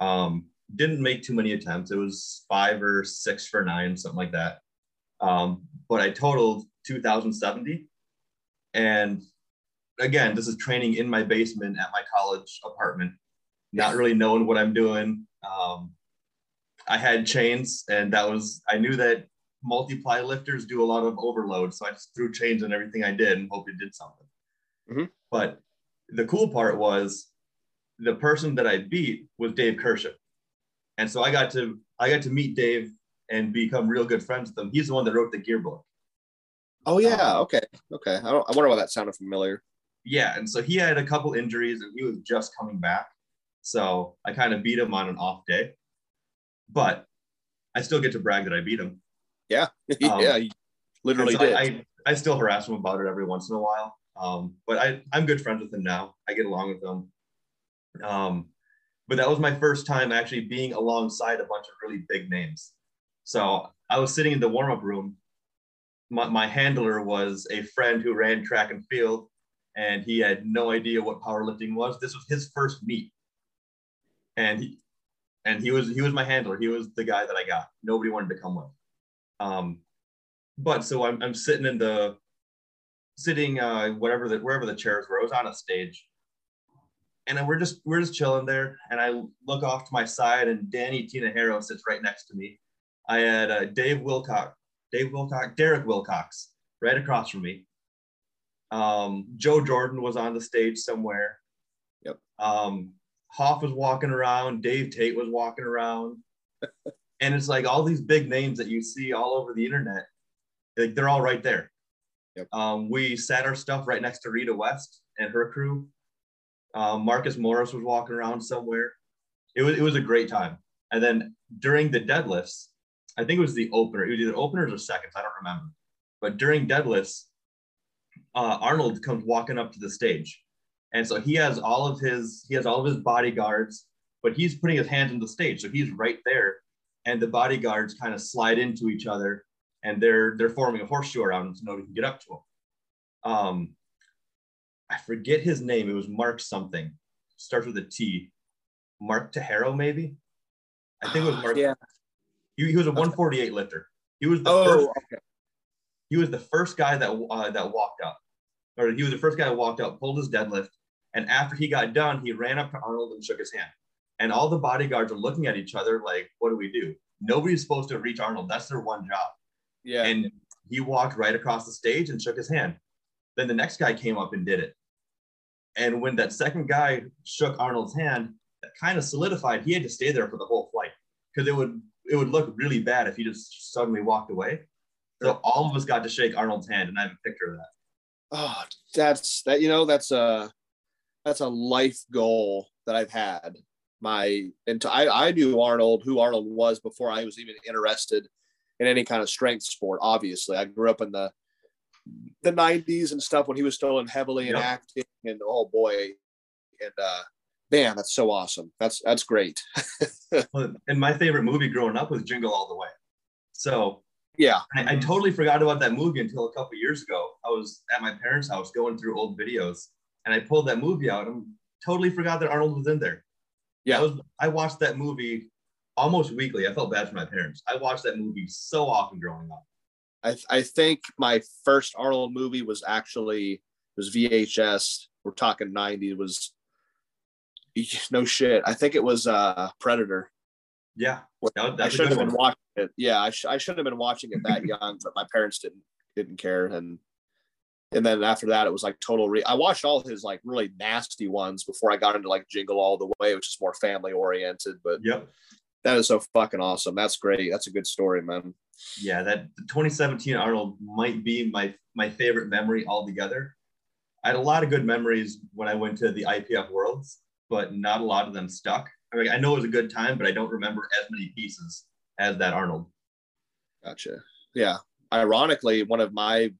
Um, didn't make too many attempts. It was five or six for nine, something like that. Um, but I totaled 2,070. And again, this is training in my basement at my college apartment, not really knowing what I'm doing. Um, I had chains, and that was, I knew that multiply lifters do a lot of overload. So I just threw chains on everything I did and hope it did something. Mm-hmm. But the cool part was the person that I beat was Dave Kershaw. And so I got to I got to meet Dave and become real good friends with him. He's the one that wrote the gear book. Oh yeah, um, okay, okay. I don't. I wonder why that sounded familiar yeah, and so he had a couple injuries and he was just coming back. So I kind of beat him on an off day, but I still get to brag that I beat him. Yeah, um, yeah, literally so did. I, I, I, still harass him about it every once in a while. Um, but I, I'm good friends with him now. I get along with him. Um, but that was my first time actually being alongside a bunch of really big names. So I was sitting in the warm up room. My, my handler was a friend who ran track and field and he had no idea what powerlifting was. This was his first meet, and he and he was he was my handler. He was the guy that I got. Nobody wanted to come with. Um, but so I'm I'm sitting in the sitting uh whatever the wherever the chairs were. I was on a stage, and we're just we're just chilling there. And I look off to my side, and Danny Tinajero sits right next to me. I had uh, Dave Wilcox, Dave Wilcox, Derek Wilcox, right across from me. Um, Joe Jordan was on the stage somewhere. Yep. Um, Hoff was walking around. Dave Tate was walking around. and it's like all these big names that you see all over the internet, like they're all right there. Yep. Um, we sat our stuff right next to Rita West and her crew. Um, Marcus Morris was walking around somewhere. It was, it was a great time. And then during the deadlifts, I think it was the opener. It was either openers or seconds. I don't remember. But during deadlifts, uh, Arnold comes walking up to the stage, and so he has all of his he has all of his bodyguards, but he's putting his hands on the stage, so he's right there, and the bodyguards kind of slide into each other, and they're they're forming a horseshoe around him so nobody can get up to him. Um, I forget his name. It was Mark something. Starts with a T. Mark Taharo, maybe. I think it was Mark. yeah. He, he was a 148 lifter. He was the oh, first. Okay. He was the first guy that uh, that walked up or he was the first guy that walked out, pulled his deadlift, and after he got done, he ran up to Arnold and shook his hand. And all the bodyguards are looking at each other like, "What do we do?" Nobody's supposed to reach Arnold. That's their one job. Yeah. And he walked right across the stage and shook his hand. Then the next guy came up and did it. And when that second guy shook Arnold's hand, that kind of solidified he had to stay there for the whole flight because it would it would look really bad if he just suddenly walked away. So all of us got to shake Arnold's hand, and I have a picture of that oh that's that you know that's a that's a life goal that i've had my and I, I knew arnold who arnold was before i was even interested in any kind of strength sport. Obviously, I grew up in the the 90s and stuff when he was still in heavily in Yep. acting and oh boy and uh man that's so awesome that's that's great Well, And my favorite movie growing up was Jingle All the Way. So yeah I, I totally forgot about that movie until a couple years ago. I was at my parents' house going through old videos, and I pulled that movie out and totally forgot that Arnold was in there. Yeah. I was I watched that movie almost weekly. I felt bad for my parents. I watched that movie so often growing up. I, I think my first arnold movie was actually was vhs we're talking 90 was no shit i think it was uh predator Yeah, i should have been watching it yeah i, sh- I should have been watching it that young but my parents didn't didn't care and and then after that it was like total re- i watched all his like really nasty ones before i got into like jingle all the way which is more family oriented but Yep. that is so fucking awesome that's great that's a good story man Yeah, that 2017 Arnold might be my my favorite memory altogether. I had a lot of good memories when I went to the IPF Worlds, but not a lot of them stuck. I mean, I know it was a good time, but I don't remember as many pieces as that Arnold. Gotcha. Yeah. Ironically, one of my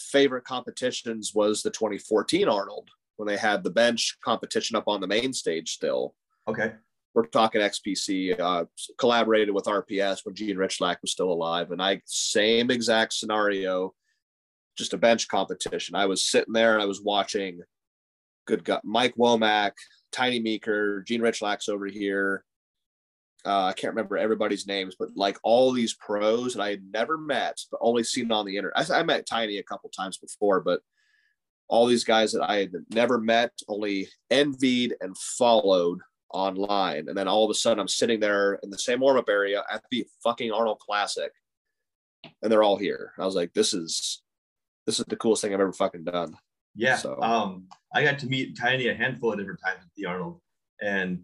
favorite competitions was the 2014 Arnold when they had the bench competition up on the main stage still. Okay. We're talking XPC, uh, collaborated with RPS when Gene Rychlak was still alive. And I, same exact scenario, just a bench competition. I was sitting there and I was watching good God, Mike Womack, Tiny Meeker, Gene Rychlak's over here. Uh, I can't remember everybody's names, but like all these pros that I had never met, but only seen on the internet. I, I met Tiny a couple times before, but all these guys that I had never met, only envied and followed online. And then all of a sudden, I'm sitting there in the same warm up area at the fucking Arnold Classic, and they're all here. I was like, this is this is the coolest thing I've ever fucking done. Yeah. So- Um, I got to meet Tiny a handful of different times at the Arnold, and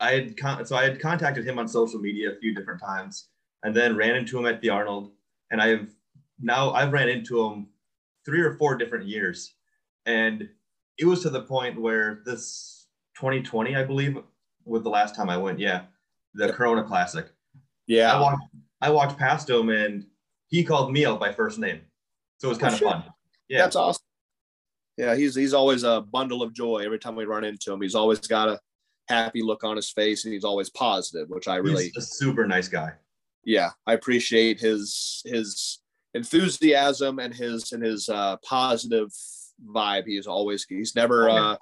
I had con- so I had contacted him on social media a few different times, and then ran into him at the Arnold, and I've now I've ran into him three or four different years, and it was to the point where this 2020, I believe, was the last time I went. Yeah, the Corona Classic. I Yeah, walked I walked past him, and he called me out by first name, so it was Oh, kind of shit. fun. Yeah. that's awesome. Yeah, he's he's always a bundle of joy every time we run into him. He's always got a happy look on his face, and he's always positive, which I really He's a super nice guy. yeah i appreciate his his enthusiasm and his and his uh positive vibe he's always he's never Oh, uh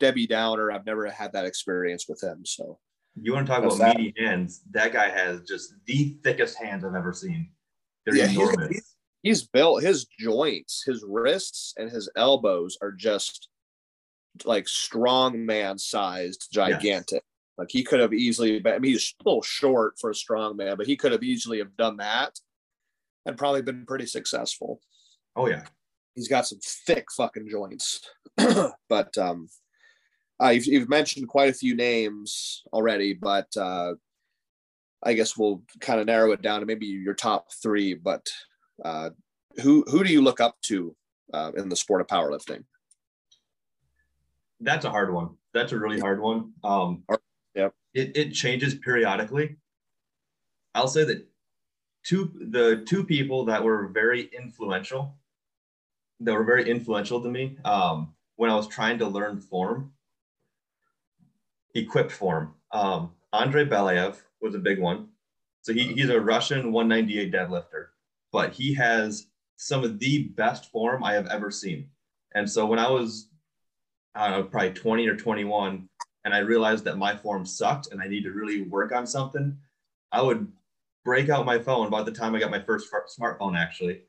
debbie downer i've never had that experience with him so You want to talk about that? meaty hands? That guy has just the thickest hands I've ever seen. They're Yeah, he's- enormous. he's built his joints his wrists and his elbows are just like strong man sized gigantic like he could have easily been, i mean he's a little short for a strong man but he could have easily have done that and probably been pretty successful Oh yeah. he's got some thick fucking joints. but um, uh, you've, you've mentioned quite a few names already, but uh, I guess we'll kind of narrow it down to maybe your top three. But uh, who who do you look up to uh, in the sport of powerlifting? That's a hard one. That's a really hard one. Um, Yep. It, it changes periodically. I'll say that two the two people that were very influential, that were very influential to me um, when I was trying to learn form, equipped form. Um, Andrei Belyaev was a big one. So he, he's a Russian 198 deadlifter, but he has some of the best form I have ever seen. And so when I was I don't know, probably 20 or 21, and I realized that my form sucked and I need to really work on something, I would break out my phone by the time I got my first smartphone, actually.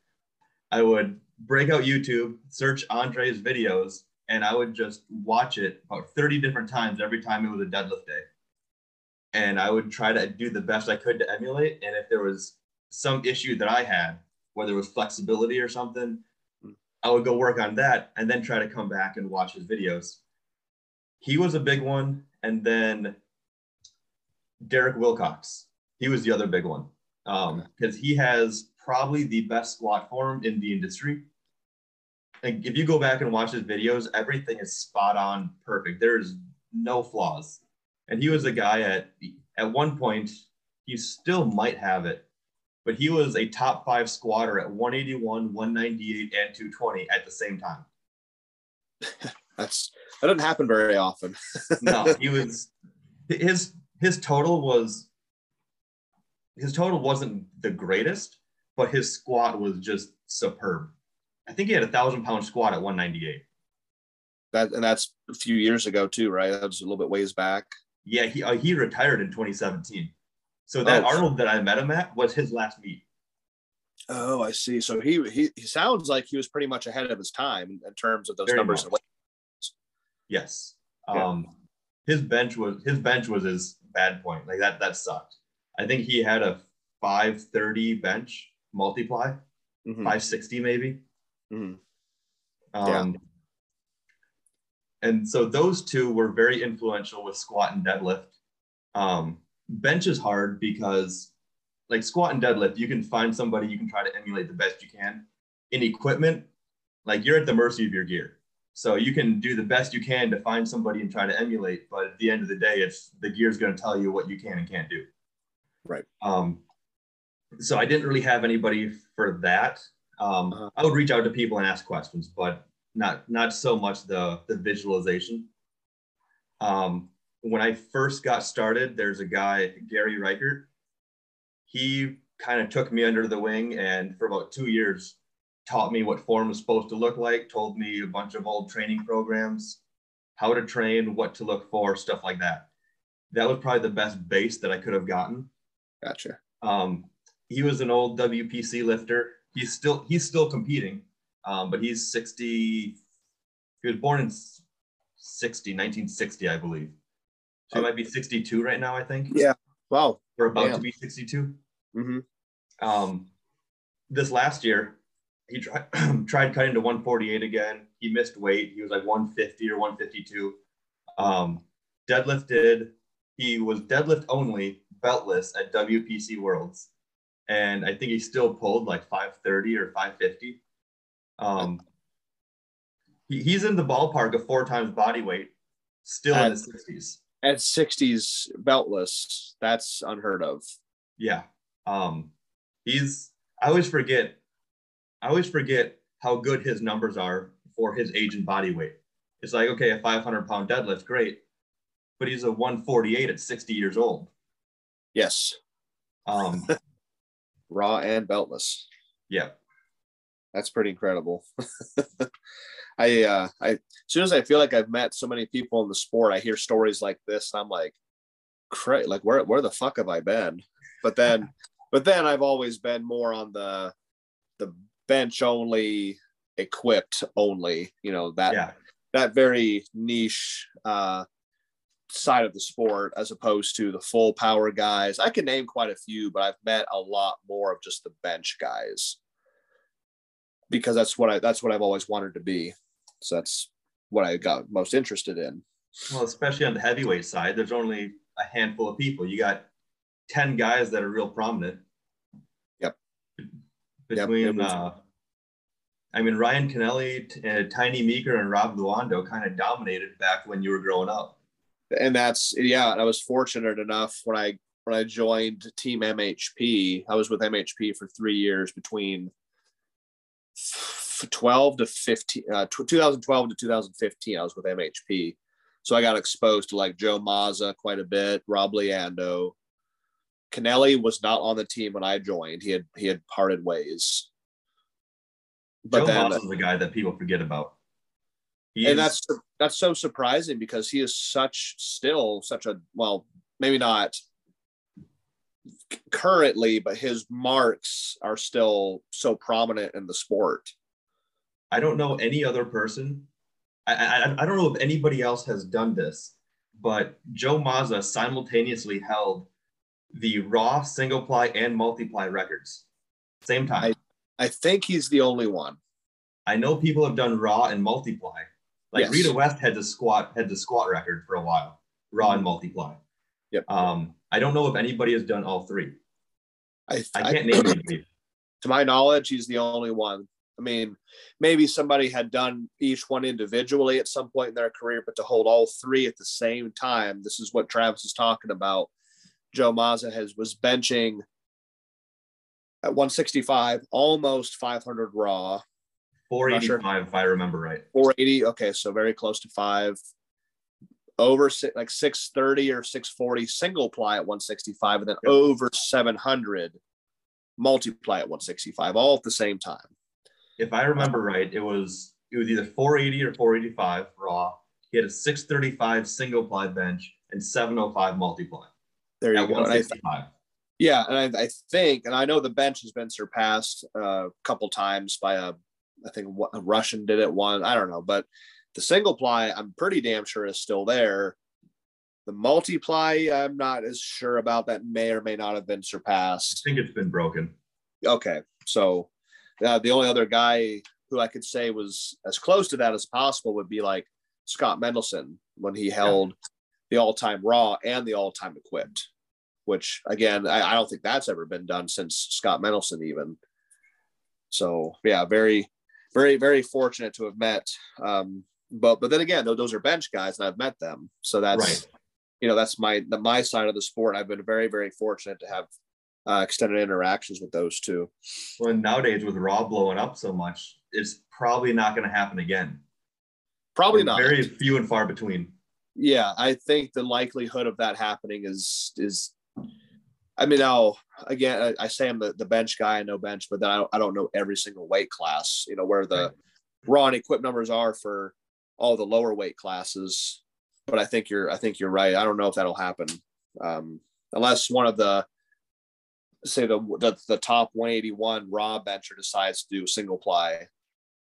I would break out YouTube, search Andre's videos, and I would just watch it about 30 different times every time it was a deadlift day. And I would try to do the best I could to emulate. And if there was some issue that I had, whether it was flexibility or something, I would go work on that and then try to come back and watch his videos. He was a big one. And then Derek Wilcox, he was the other big one um, because he has probably the best squat form in the industry. Like if you go back and watch his videos, everything is spot on perfect. There's no flaws. And he was a guy at at one point, he still might have it, but he was a top five squatter at 181, 198, and 220 at the same time. That's that doesn't happen very often. no, he was his his total was his total wasn't the greatest, but his squat was just superb. I think he had a thousand pound squat at 198. That and that's a few years ago too, right? That was a little bit ways back. Yeah, he uh, he retired in 2017. So that oh. Arnold that I met him at was his last meet. Oh, I see. So he he, he sounds like he was pretty much ahead of his time in terms of those Very numbers. Yes. Yeah. Um, his bench was his bench was his bad point. Like that that sucked. I think he had a 530 bench multiply, mm-hmm. 560 maybe. Mm-hmm. Um, yeah. And so those two were very influential with squat and deadlift. Um, bench is hard because, like squat and deadlift, you can find somebody you can try to emulate the best you can. In equipment, like you're at the mercy of your gear. So you can do the best you can to find somebody and try to emulate, but at the end of the day, it's the gear is going to tell you what you can and can't do. Right. Um, so I didn't really have anybody for that. Um, uh-huh. I would reach out to people and ask questions, but not not so much the the visualization. Um, when I first got started, there's a guy Gary Reichert. He kind of took me under the wing, and for about two years, taught me what form was supposed to look like. Told me a bunch of old training programs, how to train, what to look for, stuff like that. That was probably the best base that I could have gotten. Gotcha. Um, he was an old WPC lifter. He's still he's still competing, um, but he's 60. He was born in 60, 1960, I believe. So he might be 62 right now, I think. Yeah. Wow. We're about Damn. to be 62. Mm-hmm. Um, this last year, he tried tried cutting to 148 again. He missed weight. He was like 150 or 152. Um, deadlifted. He was deadlift only, beltless at WPC Worlds, and I think he still pulled like 530 or 550. Um, he, he's in the ballpark of four times body weight, still at, in the 60s. At 60s beltless, that's unheard of. Yeah. Um, he's. I always forget. I always forget how good his numbers are for his age and body weight. It's like okay, a 500 pound deadlift, great, but he's a 148 at 60 years old. Yes. Um, raw and beltless. Yeah. That's pretty incredible. I uh I as soon as I feel like I've met so many people in the sport, I hear stories like this and I'm like, cra- like where where the fuck have I been? But then but then I've always been more on the the bench only equipped only, you know, that yeah. that very niche uh side of the sport as opposed to the full power guys. I can name quite a few, but I've met a lot more of just the bench guys because that's what I that's what I've always wanted to be. So that's what I got most interested in. Well, especially on the heavyweight side, there's only a handful of people. You got 10 guys that are real prominent. Yep. Between yep. uh I mean Ryan Kennelly, uh, Tiny Meeker, and Rob Luyando kind of dominated back when you were growing up and that's yeah i was fortunate enough when i when i joined team mhp i was with mhp for three years between 12 to 15 uh, 2012 to 2015 i was with mhp so i got exposed to like joe mazza quite a bit rob luyando. Kennelly was not on the team when i joined. He had he had parted ways. But joe then Mazza's the guy that people forget about. He and is, that's that's so surprising because he is such still such a well maybe not currently but his marks are still so prominent in the sport. I don't know any other person. I i, I don't know if anybody else has done this but joe mazza simultaneously held the raw single ply and multiply records. Same time. I, I think he's the only one. I know people have done raw and multiply. Like yes. Rita West had the squat had the squat record for a while, raw and multiply. Yep. Um, I don't know if anybody has done all three. I, I can't I, name anybody. To my knowledge, he's the only one. I mean, maybe somebody had done each one individually at some point in their career, but to hold all three at the same time, this is what Travis is talking about. Joe Mazza has was benching at 165, almost 500 raw. 485, sure. if I remember right. 480. Okay, so very close to five. Over like 630 or 640 single ply at 165, and then yep. over 700 multiply at 165, all at the same time. If I remember right, it was it was either 480 or 485 raw. He had a 635 single ply bench and 705 multiply. There you go. yeah, and I, I, think, and I know the bench has been surpassed uh, a couple times by a, I think a Russian did it one. I don't know, but the single ply, I'm pretty damn sure is still there. The multiply, I'm not as sure about. That may or may not have been surpassed. I think it's been broken. Okay, so uh, the only other guy who I could say was as close to that as possible would be like Scott Mendelson when he held yeah. the all-time raw and the all-time equipped which again, I, I, don't think that's ever been done since Scott Mendelson even. So yeah, very, very, very fortunate to have met. Um, but but then again, those are bench guys, and I've met them. So that's right. you know that's my the, my side of the sport. I've been very very fortunate to have uh, extended interactions with those two. Well, nowadays with Raw blowing up so much, it's probably not going to happen again. Probably not. Very few and far between. Yeah, I think the likelihood of that happening is is I mean, I'll again, I, say I'm the, the bench guy, I know bench, but then I don't, I don't know every single weight class, you know, where the raw and equip numbers are for all the lower weight classes. But I think you're, I think you're right. I don't know if that'll happen. Um, unless one of the, say the, the, the top 181 raw bencher decides to do single ply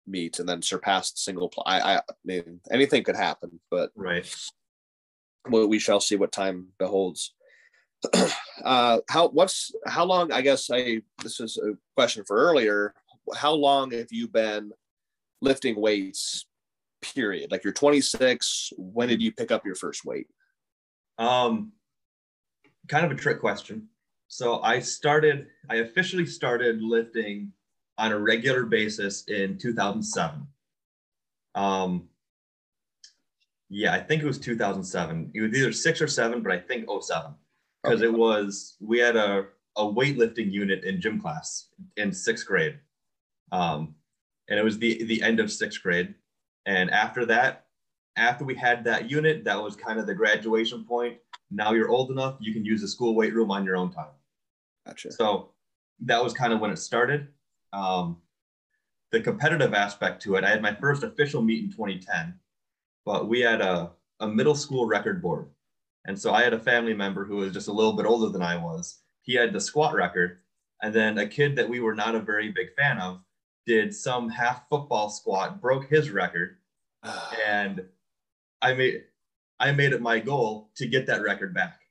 meet and then surpass the single ply. I, I mean, anything could happen, but right. We, we shall see what time beholds. uh, how what's how long? I guess I this is a question for earlier. How long have you been lifting weights? Period. Like you're 26. When did you pick up your first weight? Um, kind of a trick question. So I started. I officially started lifting on a regular basis in 2007. Um, yeah, I think it was 2007. It was either six or seven, but I think 07 because it was we had a, a weightlifting unit in gym class in sixth grade um, and it was the the end of sixth grade and after that after we had that unit that was kind of the graduation point now you're old enough you can use the school weight room on your own time gotcha so that was kind of when it started um, the competitive aspect to it i had my first official meet in 2010 but we had a, a middle school record board and so I had a family member who was just a little bit older than I was. He had the squat record. And then a kid that we were not a very big fan of did some half football squat, broke his record. And I made I made it my goal to get that record back.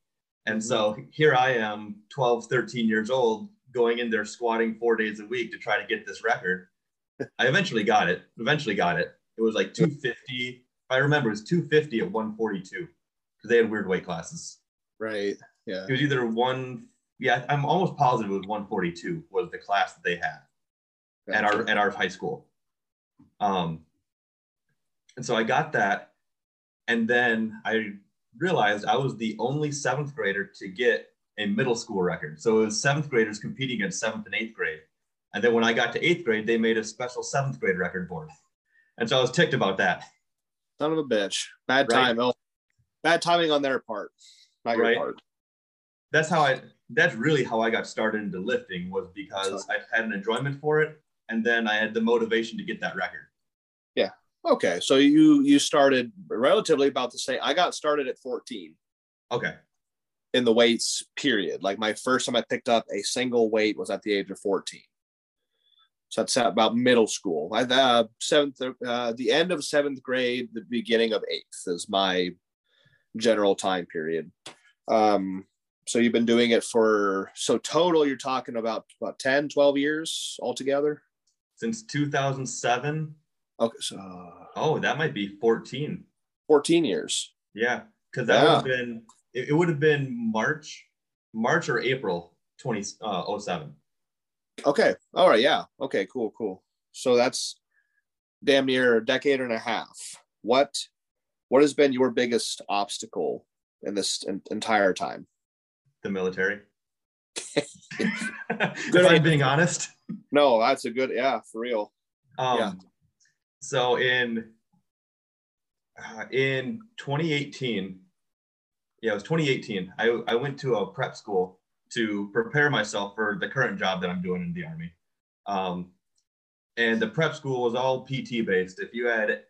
And so mm-hmm. here I am, 12, 13 years old, going in there squatting four days a week to try to get this record. I eventually got it. Eventually got it. It was like 250. If I remember, it was 250 at 142 because they had weird weight classes. Right. Yeah. It was either one. Yeah, I'm almost positive it was 142 was the class that they had gotcha. at our at our high school. Um, and so I got that, and then I realized I was the only seventh grader to get a middle school record. So it was seventh graders competing against seventh and eighth grade. And then when I got to eighth grade, they made a special seventh grade record board. And so I was ticked about that. Son of a bitch. Bad right? time. Oh, bad timing on their part, not right. part. That's how I. That's really how I got started into lifting was because I had an enjoyment for it, and then I had the motivation to get that record. Okay. So you you started relatively about the same. I got started at 14. Okay. In the weights period, like my first time I picked up a single weight was at the age of 14. So that's about middle school. I, uh, seventh, uh, the end of seventh grade, the beginning of eighth is my general time period. Um, so you've been doing it for so total you're talking about about 10 12 years altogether since 2007 okay so oh that might be 14 14 years yeah because that yeah. would have been it, it, would have been march march or april 2007 uh, okay all right yeah okay cool cool so that's damn near a decade and a half what what has been your biggest obstacle in this entire time? The military. if I'm being honest. No, that's a good, yeah, for real. Um, Yeah. So in uh, in 2018, yeah, it was 2018. I, I went to a prep school to prepare myself for the current job that I'm doing in the army. Um, and the prep school was all PT based. If you had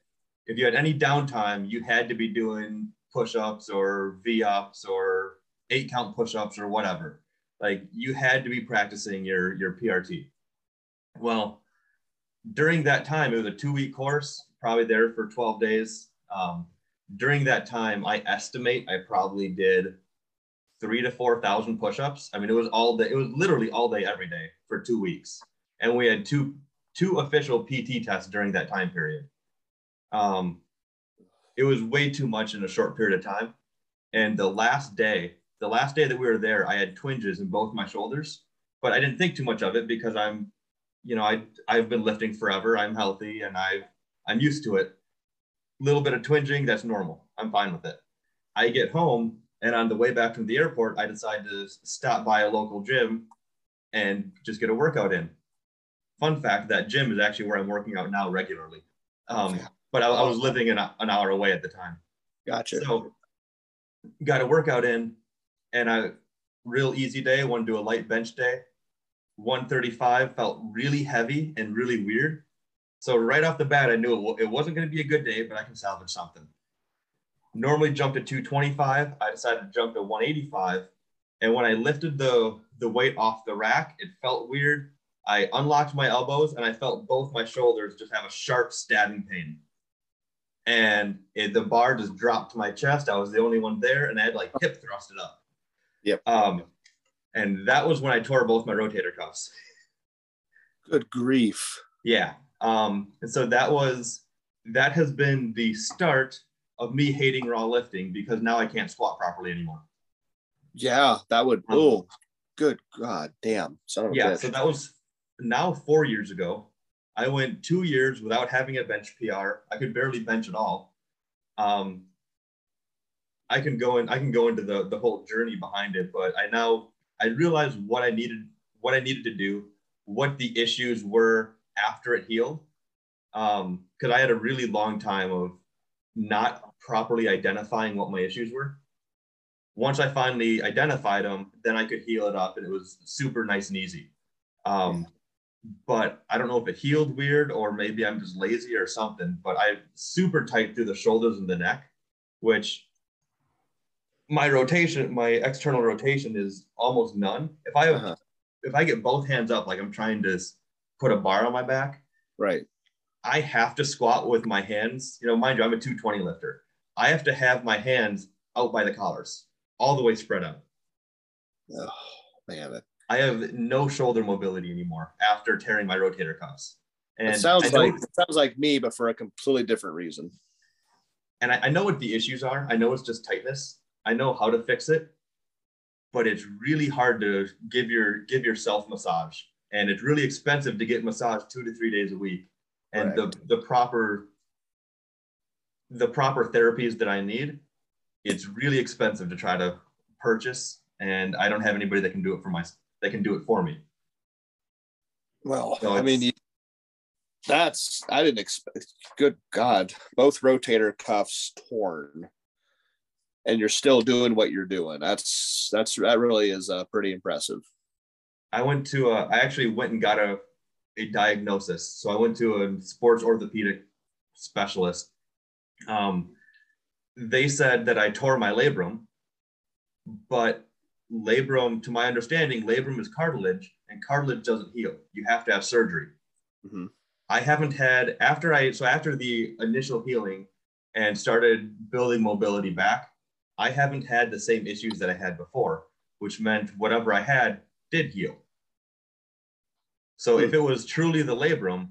if you had any downtime, you had to be doing push-ups or V-ups or eight count push-ups or whatever. Like you had to be practicing your your PRT. Well, during that time, it was a two-week course, probably there for 12 days. Um, during that time, I estimate I probably did three to four thousand push-ups. I mean, it was all day. It was literally all day, every day for two weeks, and we had two two official PT tests during that time period. Um, it was way too much in a short period of time. And the last day, the last day that we were there, I had twinges in both my shoulders, but I didn't think too much of it because I'm, you know, I I've been lifting forever. I'm healthy and I've I'm used to it. A Little bit of twinging, that's normal. I'm fine with it. I get home and on the way back from the airport, I decide to stop by a local gym and just get a workout in. Fun fact: that gym is actually where I'm working out now regularly. Um, but I, I was living an, an hour away at the time. Gotcha. So got a workout in and I real easy day, want to do a light bench day. 135 felt really heavy and really weird. So right off the bat, I knew it, it wasn't going to be a good day, but I can salvage something. Normally jump to 225. I decided to jump to 185. And when I lifted the, the weight off the rack, it felt weird. I unlocked my elbows and I felt both my shoulders just have a sharp stabbing pain and it, the bar just dropped to my chest. I was the only one there, and I had like hip thrusted up. Yep. Um, and that was when I tore both my rotator cuffs. Good grief. Yeah. Um, and so that was that has been the start of me hating raw lifting because now I can't squat properly anymore. Yeah, that would. Um, Oh, good God, damn. Son of Yeah. bitch. So that was now four years ago. I went two years without having a bench PR. I could barely bench at all. Um, I can go in. I can go into the the whole journey behind it, but I now I realized what I needed, what I needed to do, what the issues were after it healed. Um, because I had a really long time of not properly identifying what my issues were. Once I finally identified them, then I could heal it up, and it was super nice and easy. Um, but I don't know if it healed weird or maybe I'm just lazy or something. But I super tight through the shoulders and the neck, which my rotation, my external rotation is almost none. If I have, Uh-huh. if I get both hands up like I'm trying to put a bar on my back, Right. I have to squat with my hands. You know, mind you, I'm a 220 lifter. I have to have my hands out by the collars, all the way spread out. Oh man, it, I have no shoulder mobility anymore after tearing my rotator cuffs. And it sounds like it sounds like me, but for a completely different reason. and I, I know what the issues are. I know it's just tightness. I know how to fix it, but it's really hard to give your give yourself massage, and it's really expensive to get massage two to three days a week. And the the proper the proper therapies that I need, it's really expensive to try to purchase, and I don't have anybody that can do it for my that can do it for me. Well, So I mean, you, that's I didn't expect. Good God, both rotator cuffs torn, and you're still doing what you're doing. That's that's that really is uh, pretty impressive. I went to a, I actually went and got a, a diagnosis. So I went to a sports orthopedic specialist. Um, they said that I tore my labrum, but labrum, to my understanding, labrum is cartilage and cartilage doesn't heal. You have to have surgery. Mhm. I haven't had, after I, so after the initial healing and started building mobility back, I haven't had the same issues that I had before, which meant whatever I had did heal. So if it was truly the labrum,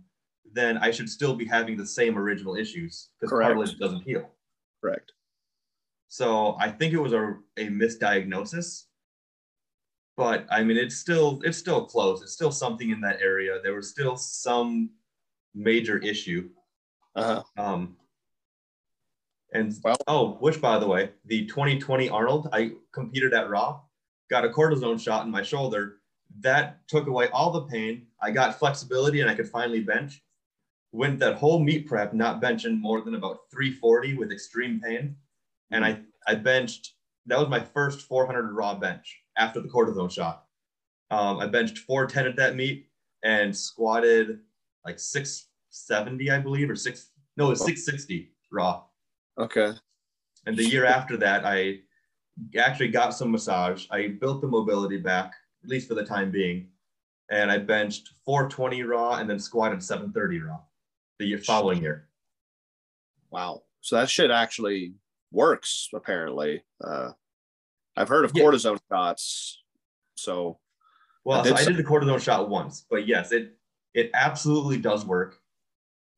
then I should still be having the same original issues because cartilage doesn't heal. Correct. So I think it was a, a misdiagnosis. But I mean, it's still it's still close. It's still something in that area. There was still some major issue. Uh-huh. Um, and oh, which by the way, the 2020 Arnold, I competed at Raw. got a cortisone shot in my shoulder. That took away all the pain. I got flexibility and I could finally bench. Went that whole meet prep not benching more than about 340 with extreme pain. And I, I benched, that was my first 400 raw bench after the cortisone shot. Um, I benched 410 at that meet and squatted like 670, I believe, or six, no, it was 660 raw. Okay. And the year after that, I actually got some massage. I built the mobility back, at least for the time being. And I benched 420 raw and then squatted 730 raw the year following year. Wow. So that shit actually works, apparently. Uh, I've heard of Yeah. cortisone shots. So, Well, I so did I did the cortisone shot once, but yes, it it absolutely does work.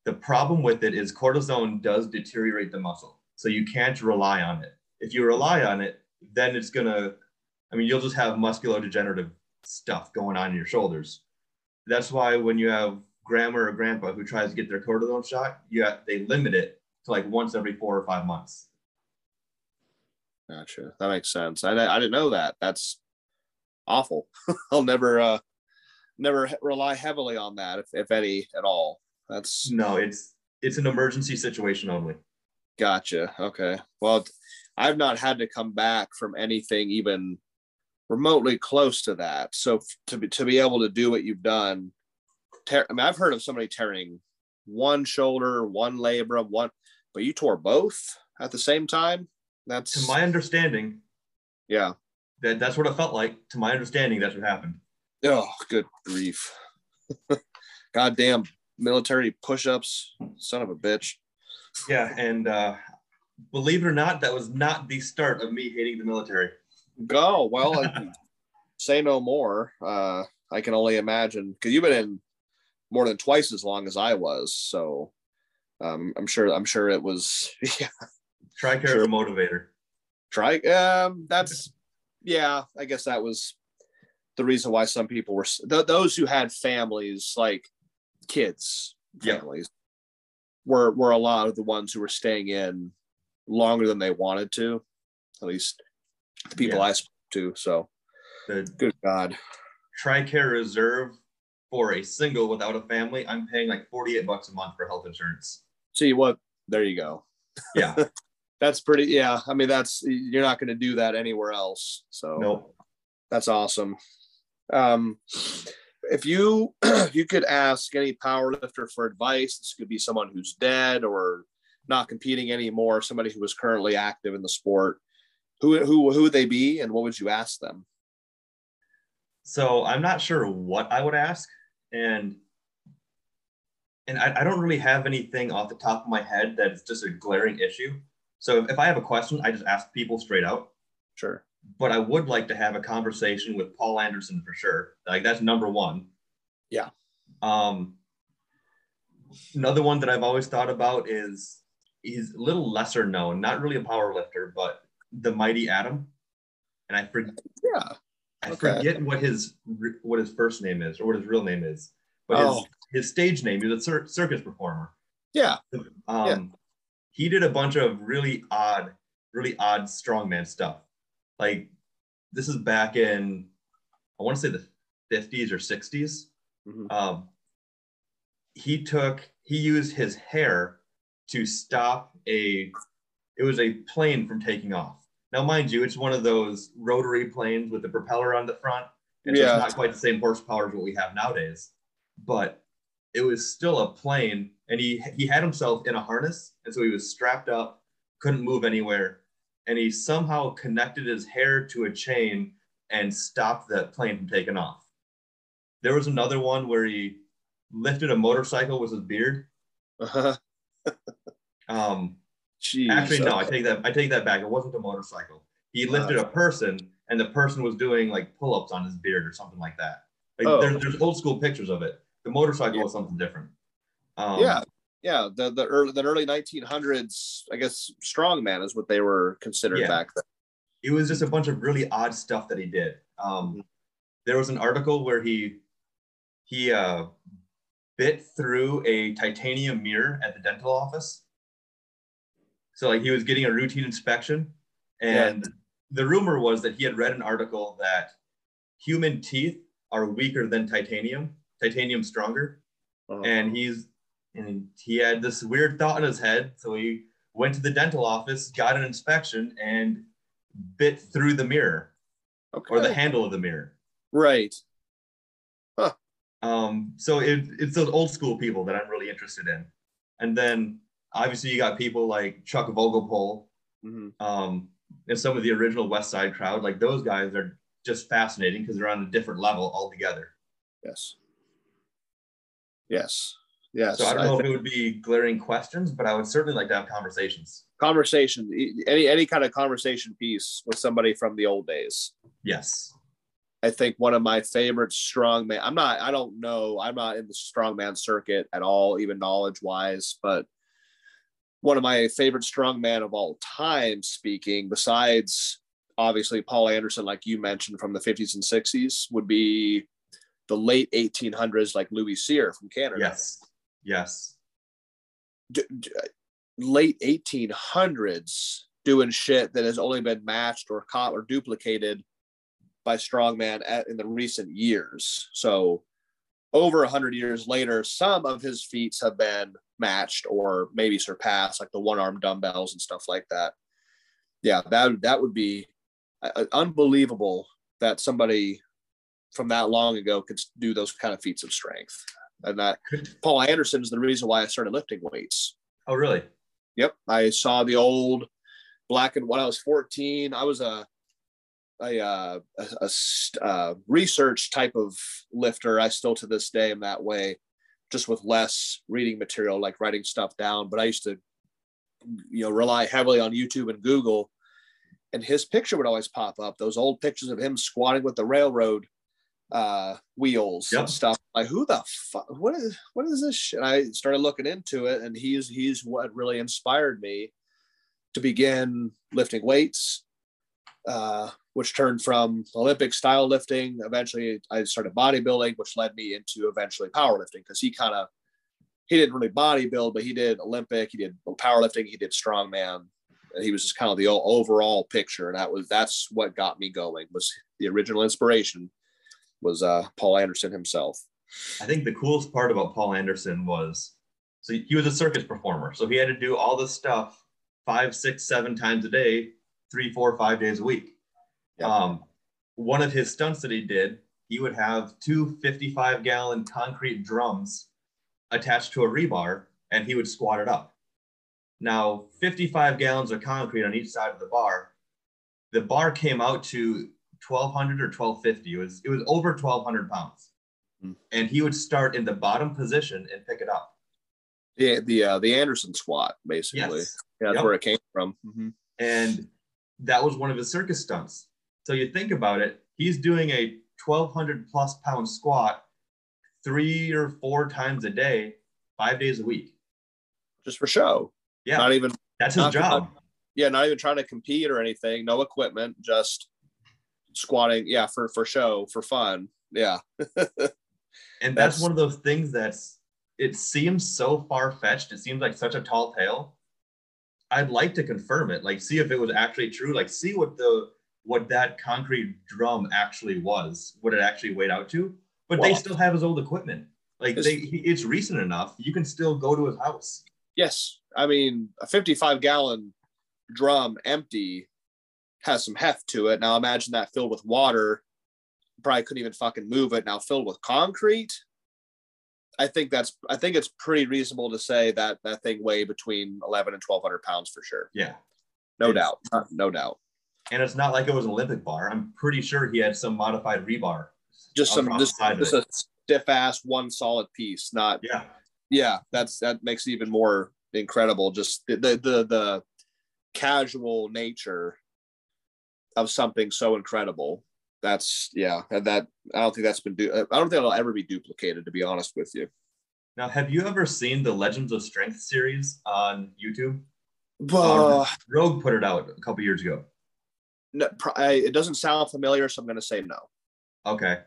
The problem with it is cortisone does deteriorate the muscle, so you can't rely on it. If you rely on it, then it's gonna, I mean, you'll just have musculodegenerative stuff going on in your shoulders. That's why when you have grandma or grandpa who tries to get their cortisone shot, you have, they limit it to like once every four or five months. gotcha. That makes sense. I, I didn't know that. That's awful. I'll never, uh, never rely heavily on that, if, if any at all. That's No, it's it's an emergency situation only. Gotcha. Okay. Well, I've not had to come back from anything even remotely close to that. So to be to be able to do what you've done, tear, I mean, I've heard of somebody tearing one shoulder, one labrum, one, but you tore both at the same time. That's To my understanding, yeah. that that's what it felt like. To my understanding, that's what happened. Oh, good grief. Goddamn military push-ups, son of a bitch. Yeah, and uh, believe it or not, that was not the start of me hating the military. Go well. I, say no more. Uh, I can only imagine because you've been in more than twice as long as I was. So um, I'm sure. I'm sure it was. Yeah. Tricare Sure. is a motivator. Try. Um. That's. Yeah. I guess that was the reason why some people were th- those who had families like kids Yeah. families were were a lot of the ones who were staying in longer than they wanted to at least the people Yeah. i spoke to so The good god Tricare Reserve for a single without a family, I'm paying like 48 bucks a month for health insurance. see what there you go Yeah, that's pretty yeah i mean that's you're not going to do that anywhere else so no. that's awesome um if you if you could ask any power lifter for advice this could be someone who's dead or not competing anymore somebody who was currently active in the sport who who who would they be and what would you ask them So I'm not sure what I would ask, and and I, I don't really have anything off the top of my head that is just a glaring issue. So if, if I have a question, I just ask people straight out. sure But I would like to have a conversation with Paul Anderson for sure. Like that's number one. Yeah. Um. Another one that I've always thought about is he's a little lesser known, not really a power lifter, but the Mighty Atom. And I forget yeah I Okay. forget what his what his first name is or what his real name is, but Oh. his, his stage name. He was a cir- circus performer. yeah Um, Yeah. He did a bunch of really odd, really odd strongman stuff. Like this is back in, I want to say the 50s or 60s. Mhm. Um, he took, he used his hair to stop a, it was a plane from taking off. Now, mind you, it's one of those rotary planes with the propeller on the front. And so it's not quite the same horsepower as what we have nowadays. But it was still a plane and he he had himself in a harness and so he was strapped up couldn't move anywhere and he somehow connected his hair to a chain and stopped that plane from taking off. There was another one where he lifted a motorcycle with his beard. Um Jeez. actually no i take that i take that back. It wasn't a motorcycle. He lifted a person and the person was doing like pull-ups on his beard or something like that. Like Oh. there's, there's old school pictures of it. The motorcycle Yeah. was something different. Um, yeah yeah the the early, the early 1900s i guess strongman is what they were considered Yeah. back then it was just a bunch of really odd stuff that he did. Um, there was an article where he he uh, bit through a titanium mirror at the dental office. So like he was getting a routine inspection, and the rumor was that he had read an article that human teeth are weaker than titanium, titanium stronger, Uh, and he's and he had this weird thought in his head, so he went to the dental office, got an inspection, and bit through the mirror okay. or the handle of the mirror. right. Um, so it, it's those old school people that I'm really interested in. And then obviously you got people like Chuck Vogelpohl, Mhm. um, and some of the original Westside crowd. Like those guys are just fascinating because they're on a different level altogether. Yes. Yes. Yes. So I don't know think- if it would be glaring questions, but I would certainly like to have conversations. conversation any any kind of conversation piece with somebody from the old days Yes. i think one of my favorite strongman i'm not i don't know i'm not in the strongman circuit at all even knowledge wise but one of my favorite strongman of all time speaking besides obviously paul anderson like you mentioned from the 50s and 60s would be the late 1800s like louis cyr from canada Yes. Yes. d- d- late 1800s doing shit that has only been matched or caught or duplicated by strongman at, in the recent years. So over 100 years later some of his feats have been matched or maybe surpassed like the one arm dumbbells and stuff like that. Yeah that that would be uh, unbelievable that somebody from that long ago could do those kind of feats of strength and that Paul Anderson is the reason why I started lifting weights. Oh, really? Yep, I saw the old black and when I was 14. I was a a, uh, a, a st- uh, research type of lifter. I still to this day am that way, just with less reading material, like writing stuff down. But I used to, you know, rely heavily on YouTube and Google, and his picture would always pop up. Those old pictures of him squatting with the railroad uh wheels Yep. and stuff. Like who the fuck what is what is this shit? and i started looking into it and he's he's what really inspired me to begin lifting weights uh which turned from olympic style lifting. Eventually i started bodybuilding which led me into eventually powerlifting because he kind of he didn't really bodybuild but he did olympic he did powerlifting he did strongman. And he was just kind of the overall picture. And that was that's what got me going was the original inspiration was uh paul anderson himself I think the coolest part about Paul Anderson was so he was a circus performer. So he had to do all this stuff five, six, seven times a day, three, four, five days a week. Yeah. Um, one of his stunts that he did, he would have two 55 gallon concrete drums attached to a rebar and he would squat it up. Now, 55 gallons of concrete on each side of the bar. The bar came out to 1200 or 1250. It was it was over 1200 pounds Hmm. and he would start in the bottom position and pick it up. the the uh, the anderson squat basically Yes. yeah that's Yep. where it came from Mhm. And that was one of his circus stunts. So you think about it, he's doing a 1200 plus pound squat three or four times a day, five days a week. just for show Yeah, not even that's his job. yeah not even trying to compete or anything no equipment just squatting yeah for for show for fun yeah And that's, That's- one of those things that's it seems so far fetched. It seems like such a tall tale. I'd like to confirm it, like see if it was actually true, like see what the what that concrete drum actually was, what it actually weighed out to. But they still have his old equipment. Like It's- they, he, it's recent enough. You can still go to his house. yes i mean a 55 gallon drum empty has some heft to it now imagine that filled with water probably couldn't even fucking move it now filled with concrete i think that's i think it's pretty reasonable to say that that thing weighed between 11 and 1200 pounds for sure Yeah. no It's- doubt Uh, no doubt And it's not like it was an Olympic bar. I'm pretty sure he had some modified rebar. just some just, just a stiff ass one solid piece not Yeah. yeah that's that makes it even more incredible just the the the, the casual nature of something so incredible that's yeah and that i don't think that's been du- i don't think it'll ever be duplicated to be honest with you Now, have you ever seen the Legends of Strength series on YouTube? but Rogue put it out a couple years ago. no, I, it doesn't sound familiar so i'm going to say no Okay.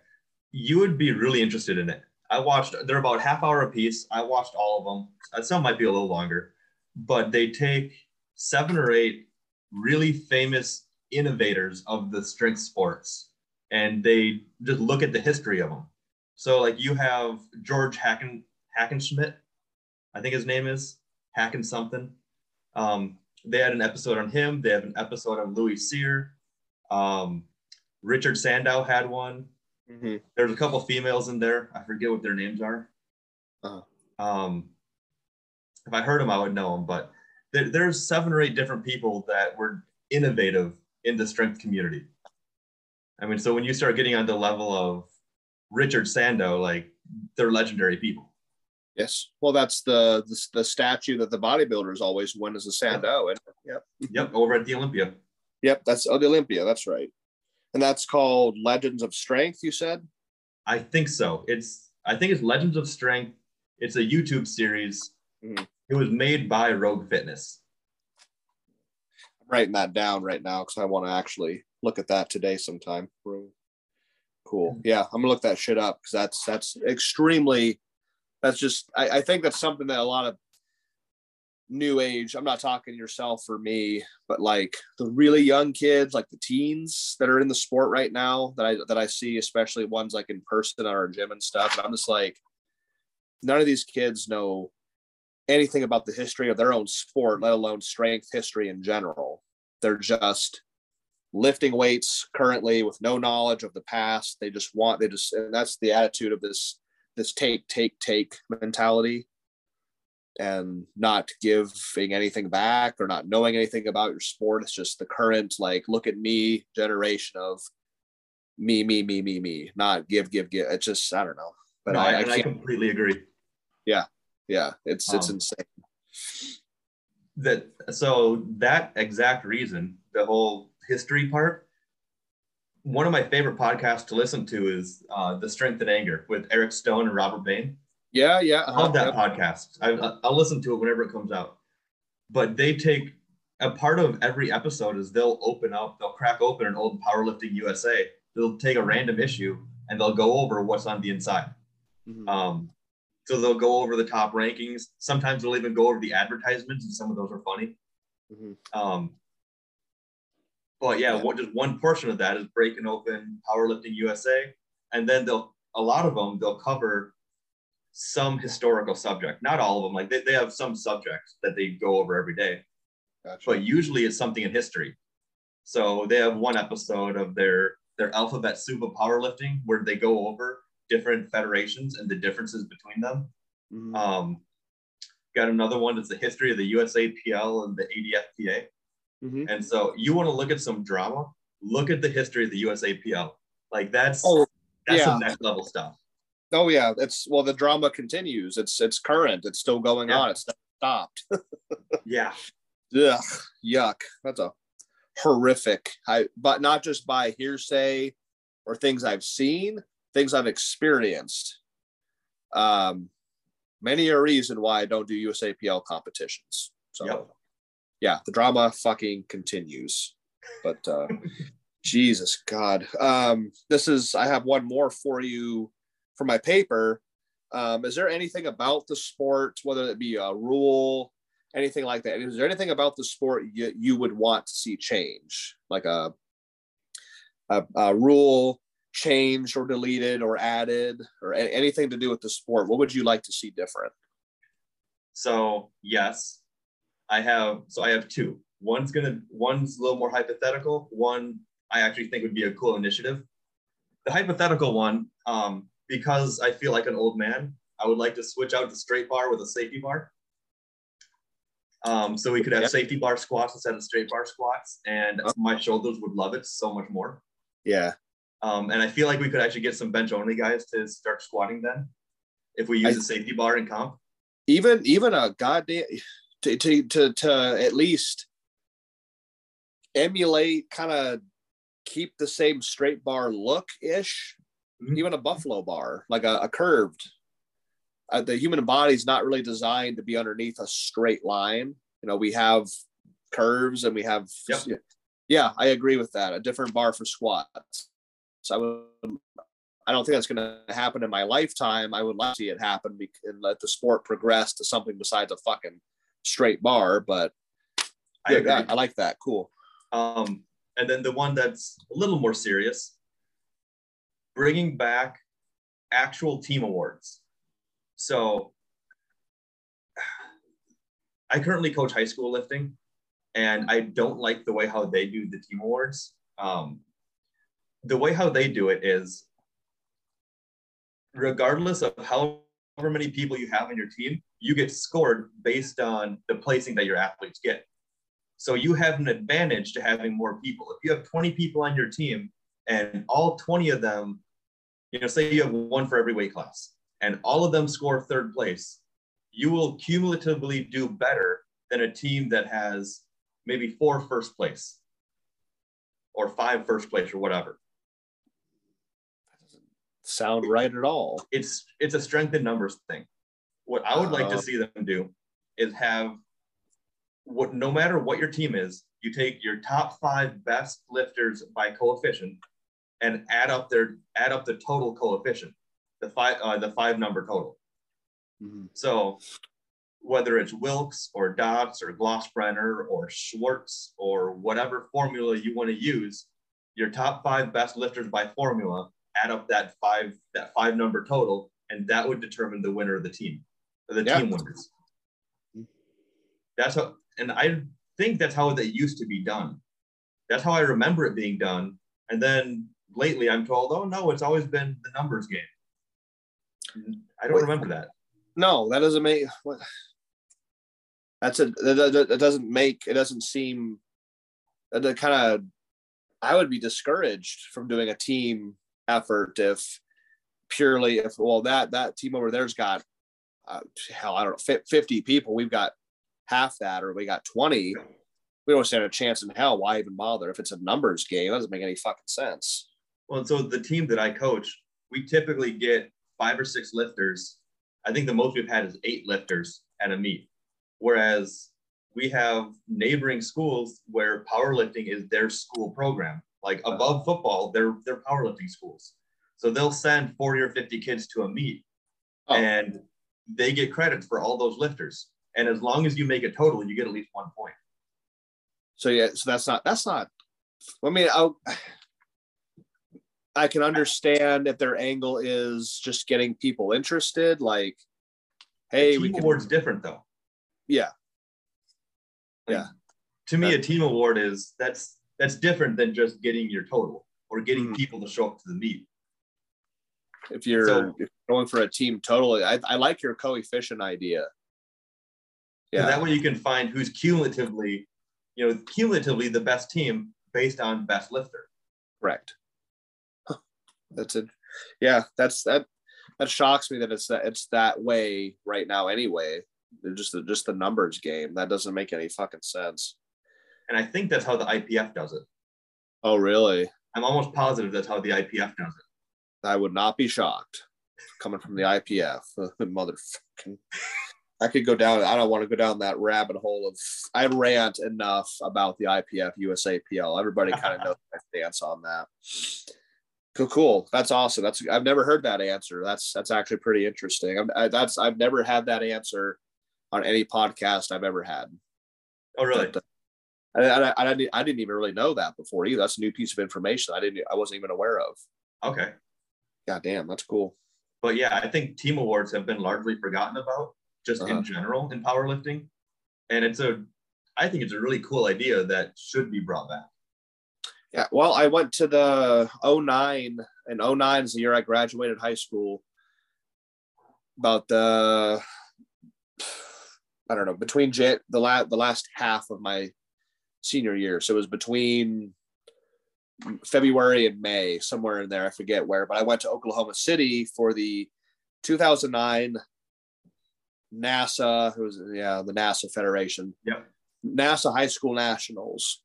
You would be really interested in it. I watched, they're about half hour a piece I watched all of them. Uh, Some might be a little longer, but they take seven or eight really famous innovators of the strength sports and they just look at the history of them. So like you have George Hacken Hackenschmidt, I think his name is Hacken something. Um, they had an episode on him. They have an episode on Louis Cyr. Um, Richard Sandow had one. Mm-hmm. There's a couple females in there. I forget what their names are. Uh-huh. Um, if I heard them, I would know them. But there, there's seven or eight different people that were innovative in the strength community. I mean, so when you start getting on the level of Richard Sandow, like they're legendary people. Yes. Well, that's the the, the statue that the bodybuilders always win as a Sandow. And yep. Yep. Over at the Olympia. Yep. That's oh, the Olympia. That's right. And that's called Legends of Strength. You said. I think so. It's I think it's Legends of Strength. It's a YouTube series. Mm-hmm. It was made by Rogue Fitness. Writing that down right now because I want to actually look at that today sometime. Cool. Yeah, I'm gonna look that shit up because that's that's extremely. That's just I, I think that's something that a lot of new age. I'm not talking yourself or me, but like the really young kids, like the teens that are in the sport right now that I that I see, especially ones like in person at our gym and stuff. And I'm just like, none of these kids know anything about the history of their own sport, let alone strength history in general. They're just lifting weights currently with no knowledge of the past. They just want they just and that's the attitude of this this take take take mentality and not giving anything back or not knowing anything about your sport. It's just the current like look at me generation of me me me me me not give give give. It's just I don't know. But no, I, I, I, completely agree. Yeah, yeah, it's it's um, insane. That so that exact reason the whole history part, one of my favorite podcasts to listen to is uh, The Strength and Anger with Eric Stone and Robert Bain. Yeah, yeah. I love that podcast. I, I'll listen to it whenever it comes out. But they take a part of every episode is they'll open up, they'll crack open an old Powerlifting USA. They'll take a random issue and they'll go over what's on the inside. Mm-hmm. Um, so they'll go over the top rankings. Sometimes they'll even go over the advertisements, and some of those are funny. Mm-hmm. Um, but yeah, yeah. What, just one portion of that is breaking open Powerlifting USA, and then they'll a lot of them they'll cover some historical subject. Not all of them. Like they, they have some subjects that they go over every day, gotcha. but usually it's something in history. So they have one episode of their their alphabet soup of powerlifting where they go over different federations and the differences between them. Mm-hmm. Um, got another one that's the history of the USAPL and the ADFPA. Mm-hmm. And so you want to look at some drama, look at the history of the USAPL. Like that's oh, that's yeah. some next level stuff. Oh yeah, it's well the drama continues. It's it's current. It's still going yeah. on. It's not stopped. yeah. Ugh, yuck. That's a horrific. I but not just by hearsay or things I've seen, things I've experienced. Um, many a reason why I don't do USAPL competitions. So yep yeah, the drama fucking continues. But uh, Jesus God, um, this is I have one more for you for my paper. Um, is there anything about the sport, whether it be a rule, anything like that? Is there anything about the sport you, you would want to see change, like a, a, a rule changed or deleted or added, or anything to do with the sport? What would you like to see different? So yes, I have so I have two. One's gonna one's a little more hypothetical. One I actually think would be a cool initiative. The hypothetical one, um, because I feel like an old man, I would like to switch out the straight bar with a safety bar. Um, so we could have safety bar squats instead of straight bar squats, and oh. my shoulders would love it so much more. Yeah. Um, and I feel like we could actually get some bench only guys to start squatting then, if we use I, a safety bar in comp. Even even a goddamn to to to, to at least emulate kind of keep the same straight bar look ish mm-hmm. even a buffalo bar like a, a curved uh, the human body is not really designed to be underneath a straight line you know we have curves and we have yep. yeah i agree with that a different bar for squats i would i don't think that's going to happen in my lifetime i would like to see it happen and let the sport progress to something besides a fucking straight bar, but I, yeah, I like that. Cool. Um, and then the one that's a little more serious, bringing back actual team awards. So I currently coach high school lifting, and I don't like the way how they do the team awards. Um, the way how they do it is, regardless of however many people you have on your team, you get scored based on the placing that your athletes get. So you have an advantage to having more people. If you have 20 people on your team and all 20 of them, you know, say you have one for every weight class and all of them score third place, you will cumulatively do better than a team that has maybe four first place or five first place or whatever. Sound right at all. It's it's a strength in numbers thing. What I would like to Uh. see them do is have what no matter what your team is, you take your top five best lifters by coefficient and add up their add up the total coefficient, the five uh, the five number total. Mhm. So whether it's Wilks or Dots or Glossbrenner or Schwartz or whatever formula you want to use, your top five best lifters by formula, add up that five that five number total, and that would determine the winner of the team, the Yeah. team winners. That's how, and I think that's how that used to be done. That's how I remember it being done. And then lately, I'm told, oh no, it's always been the numbers game. I don't Wait. remember that. No, that doesn't make what. That's a that, that, that doesn't make it doesn't seem that kind of. I would be discouraged from doing a team effort if purely if well that that team over there's got uh, hell I don't know fifty people we've got half that or we got twenty we don't stand a chance in hell why even bother if it's a numbers game it doesn't make any fucking sense Well, so the team that I coach, we typically get five or six lifters. I think the most we've had is eight lifters at a meet. Whereas we have neighboring schools where powerlifting is their school program. Like uh-huh. above football, they're they're powerlifting schools. So they'll send 40 or 50 kids to a meet Oh. and they get credit for all those lifters. And as long as you make a total, you get at least one point. So yeah, so that's not that's not. I mean, I I can understand if their angle is just getting people interested. Like, hey, team we can. award's different though. Yeah. Yeah. To me, That- a team award is that's that's different than just getting your total or getting Mhm. people to show up to the meet. If you're, So- if you're going for a team total, I, I like your coefficient idea. Yeah, That way you can find who's cumulatively, you know, cumulatively the best team based on best lifter. correct. That's it. Yeah, that's that. That shocks me that it's that it's that way right now. Anyway, They're just the, just the numbers game. That doesn't make any fucking sense. And I think that's how the IPF does it. Oh, really? I'm almost positive that's how the IPF does it. I would not be shocked coming from the IPF. Motherfucking. I could go down. I don't want to go down that rabbit hole of. I rant enough about the IPF USAPL. Everybody kind of knows my stance on that. Cool, cool. That's awesome. That's I've never heard that answer. That's that's actually pretty interesting. I'm, I, that's I've never had that answer on any podcast I've ever had. Oh, really? Uh, I, I, I, didn't, I didn't even really know that before either. That's a new piece of information I didn't. I wasn't even aware of. Okay. God damn, that's cool. But yeah, I think team awards have been largely forgotten about just Uh-huh. in general in powerlifting. And it's a, I think it's a really cool idea that should be brought back. Yeah, well, I went to the 09, and 09 is the year I graduated high school. About the, I don't know, between Jan- the last the last half of my senior year. So it was between February and May, somewhere in there. I forget where, but I went to Oklahoma City for the 2009 NASA. It was yeah, the NASA Federation. Yep. NASA High School Nationals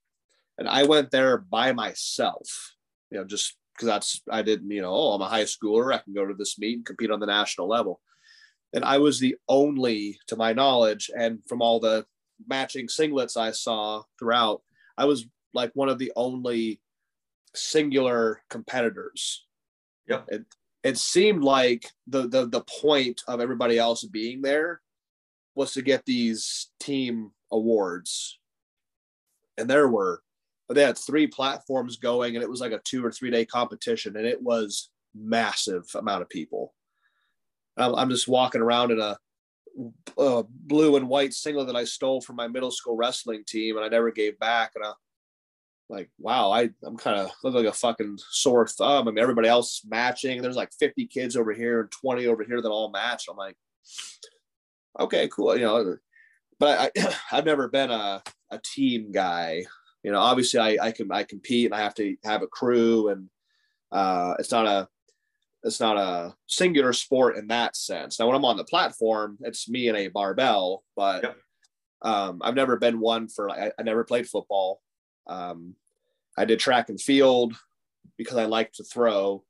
and I went there by myself, you know, just because that's I didn't, you know, oh, I'm a high schooler, I can go to this meet and compete on the national level. And I was the only, to my knowledge, and from all the matching singlets I saw throughout, I was like one of the only singular competitors. Yep. It it seemed like the the the point of everybody else being there was to get these team awards. And there were but they had three platforms going and it was like a two or three day competition and it was massive amount of people i'm, I'm just walking around in a, a, blue and white singlet that i stole from my middle school wrestling team and i never gave back and I'm like wow i i'm kind of look like a fucking sore thumb. I mean everybody else matching there's like 50 kids over here and 20 over here that all match. I'm like okay cool you know but I, i've never been a, a team guy. You know, obviously I, I can I compete and I have to have a crew and uh, it's not a it's not a singular sport in that sense. Now when I'm on the platform, it's me and a barbell, but yep. um, I've never been one for I, I never played football. Um, I did track and field because I like to throw.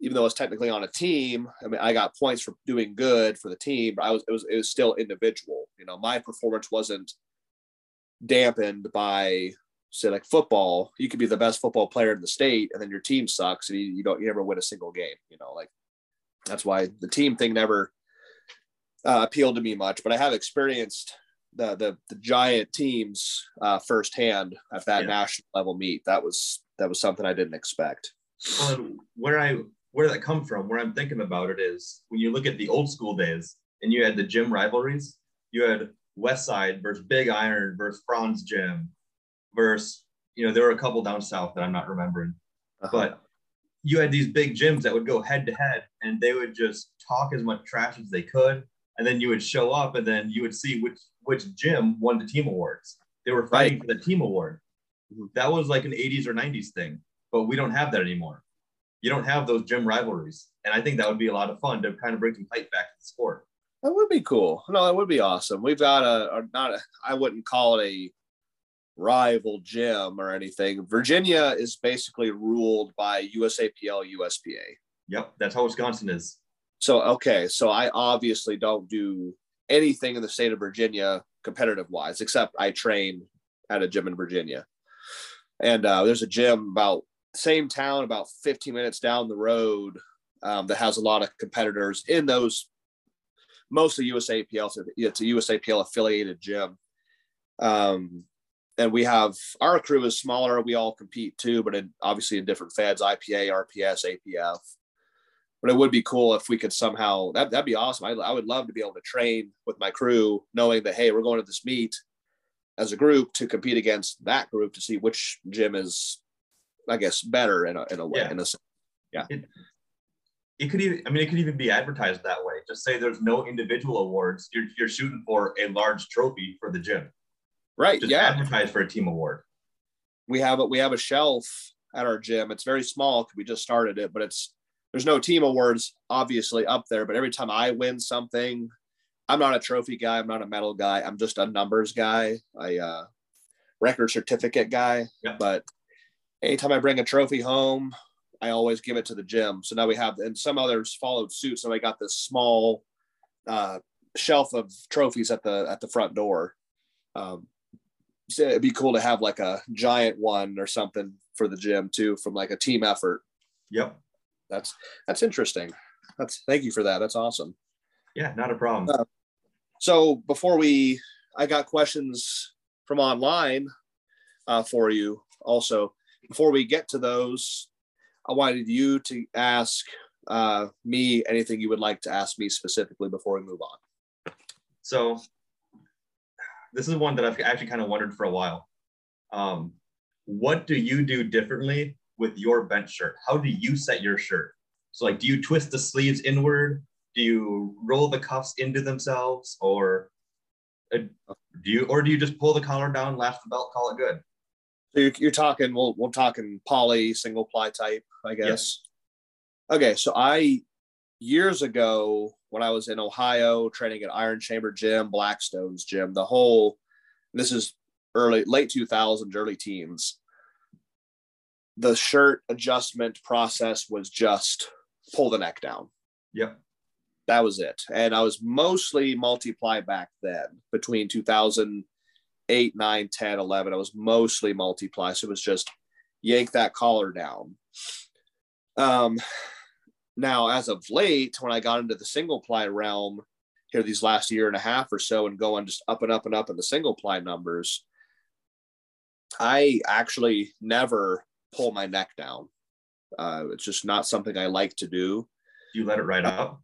Even though I was technically on a team, I mean I got points for doing good for the team, but I was it was it was still individual. You know, my performance wasn't dampened by say like football you could be the best football player in the state and then your team sucks and you, you don't you never win a single game you know like that's why the team thing never uh, appealed to me much but i have experienced the the, the giant teams uh, firsthand at that yeah. national level meet that was that was something i didn't expect well, where i where that come from where i'm thinking about it is when you look at the old school days and you had the gym rivalries you had Westside versus Big Iron versus Franz Gym versus, you know, there were a couple down south that I'm not remembering. Uh-huh. But you had these big gyms that would go head to head and they would just talk as much trash as they could. And then you would show up and then you would see which which gym won the team awards. They were fighting right. for the team award. Mm-hmm. That was like an 80s or 90s thing, but we don't have that anymore. You don't have those gym rivalries. And I think that would be a lot of fun to kind of bring some hype back to the sport. That would be cool. No, that would be awesome. We've got a, a not a, I wouldn't call it a rival gym or anything. Virginia is basically ruled by USAPL, USPA. Yep, that's how Wisconsin is. So okay, so I obviously don't do anything in the state of Virginia competitive wise, except I train at a gym in Virginia. And uh, there's a gym about same town, about 15 minutes down the road, um, that has a lot of competitors in those mostly USAPL. It's a USAPL affiliated gym. Um, and we have our crew is smaller. We all compete too, but in, obviously in different feds, IPA, RPS, APF. But it would be cool if we could somehow that that'd be awesome. I, I would love to be able to train with my crew, knowing that hey, we're going to this meet as a group to compete against that group to see which gym is, I guess, better in a in a way. Yeah. In a, yeah. It, it could even, I mean, it could even be advertised that way. Just say there's no individual awards. You're, you're shooting for a large trophy for the gym. Right. Just yeah. Advertise for a team award. We have a, we have a shelf at our gym. It's very small because we just started it, but it's, there's no team awards obviously up there, but every time I win something, I'm not a trophy guy. I'm not a medal guy. I'm just a numbers guy. I, uh, record certificate guy, yep. but anytime I bring a trophy home, I always give it to the gym. So now we have, and some others followed suit. So I got this small uh, shelf of trophies at the at the front door. Um, it'd be cool to have like a giant one or something for the gym too, from like a team effort. Yep, that's that's interesting. That's thank you for that. That's awesome. Yeah, not a problem. Uh, so before we, I got questions from online uh, for you also. Before we get to those, I wanted you to ask uh, me anything you would like to ask me specifically before we move on. So, this is one that I've actually kind of wondered for a while. Um, what do you do differently with your bench shirt? How do you set your shirt? So, like, do you twist the sleeves inward? Do you roll the cuffs into themselves, or uh, do you, or do you just pull the collar down, lash the belt, call it good? So you're, you're talking, we'll, we're talking poly single ply type, I guess. Yes. Okay. So I, years ago, when I was in Ohio training at Iron Chamber Gym, Blackstone's gym, the whole, this is early, late 2000s, early teens. The shirt adjustment process was just pull the neck down. Yep. That was it. And I was mostly multiply back then between 2000 8, 9, 10, 11. I was mostly multiply. So it was just yank that collar down. Um, now, as of late, when I got into the single ply realm here these last year and a half or so and going just up and up and up in the single ply numbers, I actually never pull my neck down. Uh, it's just not something I like to do. You let it right up.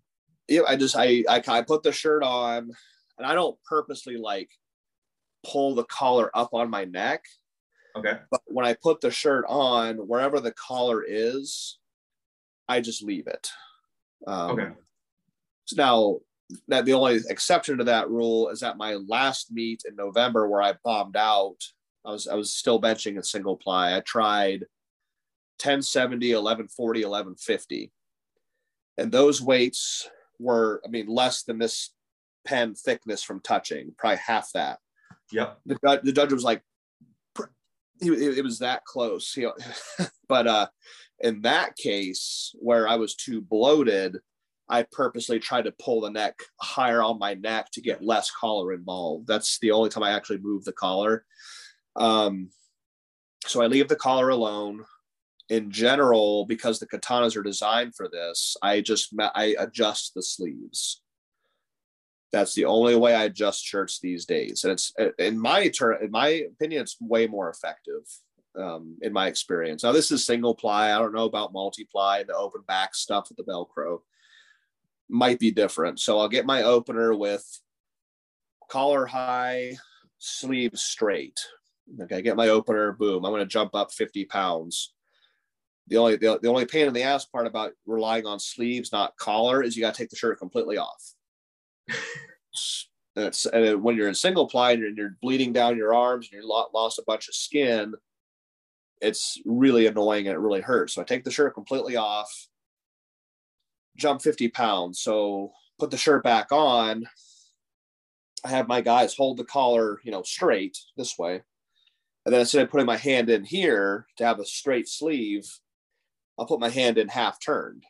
Yeah, I just I, I I put the shirt on, and I don't purposely like pull the collar up on my neck. Okay. But when I put the shirt on, wherever the collar is, I just leave it. Um, Okay. So now, that the only exception to that rule is at my last meet in November where I bombed out. I was I was still benching a single ply. I tried 1070, 1140, 1150. And those weights were, I mean, less than this pen thickness from touching, probably half that. Yep. The, judge- the judge was like, it, it was that close. You know? but uh, in that case, where I was too bloated, I purposely tried to pull the neck higher on my neck to get less collar involved. That's the only time I actually move the collar. Um, so I leave the collar alone. In general, because the katanas are designed for this, I just I adjust the sleeves. That's the only way I adjust shirts these days, and it's in my turn. In my opinion, it's way more effective. Um, in my experience, now this is single ply. I don't know about multi ply, the open back stuff with the Velcro might be different. So I'll get my opener with collar high, sleeves straight. Okay, get my opener, boom. I'm going to jump up 50 pounds. The only the, the only pain in the ass part about relying on sleeves, not collar, is you got to take the shirt completely off. and and when you're in single ply and you're, you're bleeding down your arms and you lo- lost a bunch of skin, it's really annoying and it really hurts. So I take the shirt completely off, jump 50 pounds. So put the shirt back on. I have my guys hold the collar, you know, straight this way. And then instead of putting my hand in here to have a straight sleeve, I'll put my hand in half turned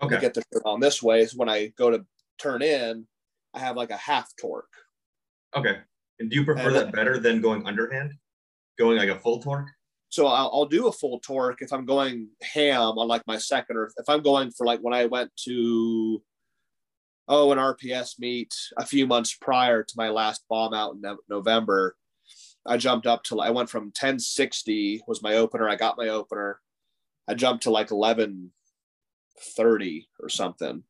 to Okay. get the shirt on this way. So when I go to turn in, I have like a half torque. Okay. And do you prefer And- that better than going underhand? Going like a full torque? So I'll, I'll do a full torque if I'm going ham on like my second, or if I'm going for like when I went to, oh, an RPS meet a few months prior to my last bomb out in November. I jumped up to, I went from 1060 was my opener. I got my opener. I jumped to like 1130 or something.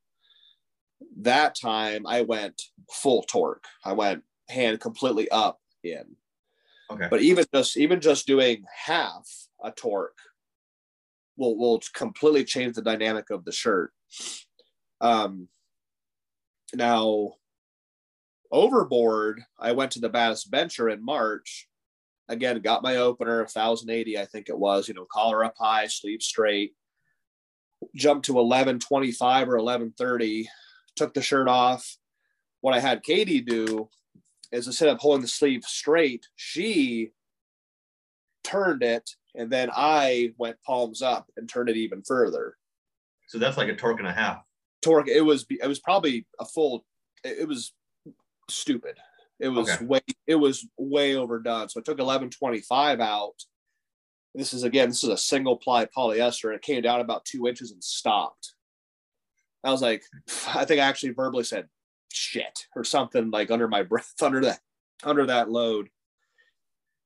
That time I went full torque. I went hand completely up in Okay. but even just even just doing half a torque will will completely change the dynamic of the shirt. Um now overboard i went to the baddest bencher in march. Again got my opener 1080 i think it was you know collar up high sleeve straight. Jumped to 1125 or 1130 took the shirt off. What i had katie do is instead of holding the sleeve straight, she turned it, and then I went palms up and turned it even further. so that's like a torque and a half. Torque. It was. It was probably a full. It, it was stupid. It was Okay. way. It was way overdone. So I took eleven twenty five out. This is again. This is a single ply polyester. and It came down about two inches and stopped. I was like, I think I actually verbally said, "Shit" or something like under my breath, under that, under that load.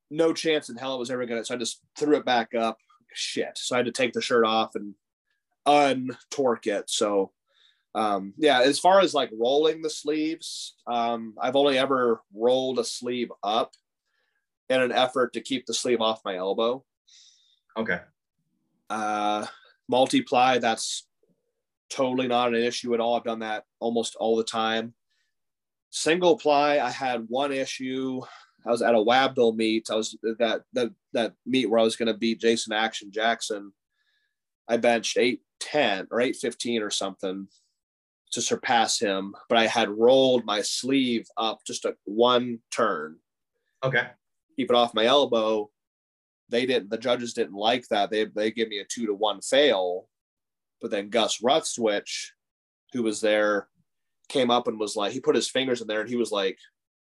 No chance in hell it was ever gonna. So I just threw it back up. Shit. So I had to take the shirt off and untorque it. So um yeah, as far as like rolling the sleeves, um, I've only ever rolled a sleeve up in an effort to keep the sleeve off my elbow. Okay. Uh multiply, that's totally not an issue at all. I've done that almost all the time. Single ply, I had one issue. I was at a WABDL meet. I was that that that meet where I was going to beat Jason Action Jackson. I benched eight ten or eight fifteen or something to surpass him, but I had rolled my sleeve up just a one turn, Okay. keep it off my elbow. They didn't. The judges didn't like that. They they gave me a two to one fail, but then Gus Rethwisch, who was there, came up and was like, he put his fingers in there and he was like,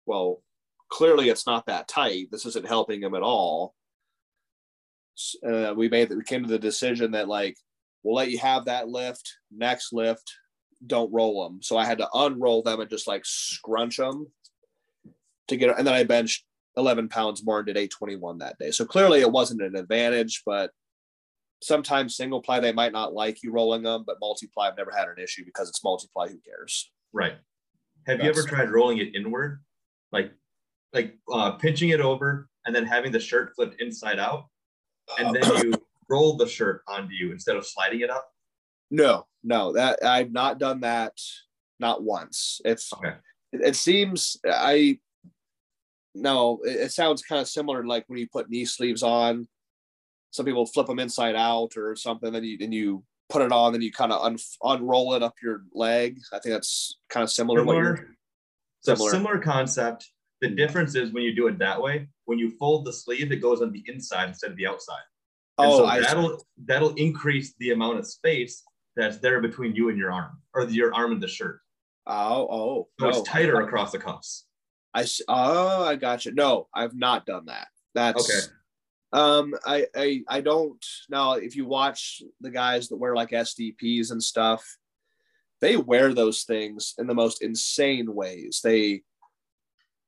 well, clearly it's not that tight. This isn't helping him at all. Uh, we made we came to the decision that like we'll let you have that lift. Next lift, don't roll them. So I had to unroll them and just like scrunch them to get. And then I benched 11 pounds more and did 821 that day. So clearly it wasn't an advantage, but sometimes single ply they might not like you rolling them, but multiply I've never had an issue because it's multiply. Who cares? Right. Have you ever tried rolling it inward, like like uh, pinching it over and then having the shirt flipped inside out, and then you roll the shirt onto you instead of sliding it up? No, no, that I've not done that, not once. It's Okay. it, it seems I no, it, it sounds kind of similar to like when you put knee sleeves on. Some people flip them inside out or something, then you then you put it on, then you kind of un, unroll it up your leg. I think that's kind of similar. to what you're- Similar. So Similar. similar concept. The difference is when you do it that way, when you fold the sleeve, it goes on the inside instead of the outside. And oh, so I that'll that'll increase the amount of space that's there between you and your arm, or your arm and the shirt. oh oh So it's oh. tighter across the cuffs. i oh I got you. No, I've not done that. That's Okay. Um, I, I I don't now. If you watch the guys that wear like SDPs and stuff, they wear those things in the most insane ways. They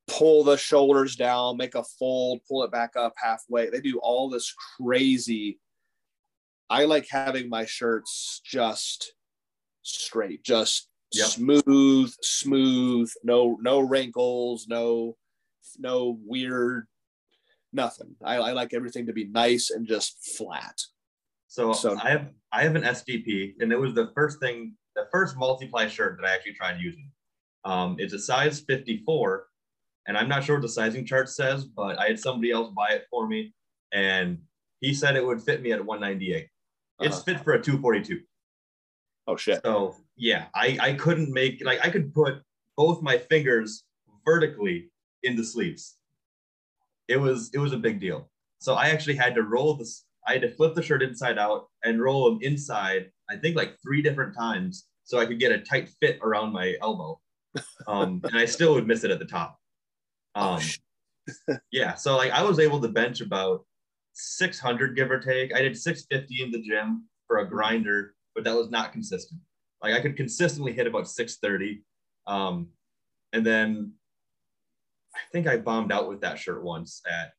pull the shoulders down, make a fold, pull it back up halfway. They do all this crazy. I like having my shirts just straight, just Yep. smooth, smooth, no no wrinkles, no no weird nothing. I, I like everything to be nice and just flat. So, So- I have I have an SDP, and it was the first thing, the first multiply shirt that I actually tried using. Um, it's a size 54, and I'm not sure what the sizing chart says, but I had somebody else buy it for me, and he said it would fit me at 198. It's Uh-huh. fit for a 242. Oh shit. So yeah, I I couldn't make like I could put both my fingers vertically in the sleeves. It was it was a big deal. So I actually had to roll this. I had to flip the shirt inside out and roll them inside. I think like three different times so I could get a tight fit around my elbow. Um, and I still would miss it at the top. Oh, Um, yeah, so like I was able to bench about 600 give or take. I did 650 in the gym for a grinder, but that was not consistent. Like I could consistently hit about 630. Um, and then I think I bombed out with that shirt once at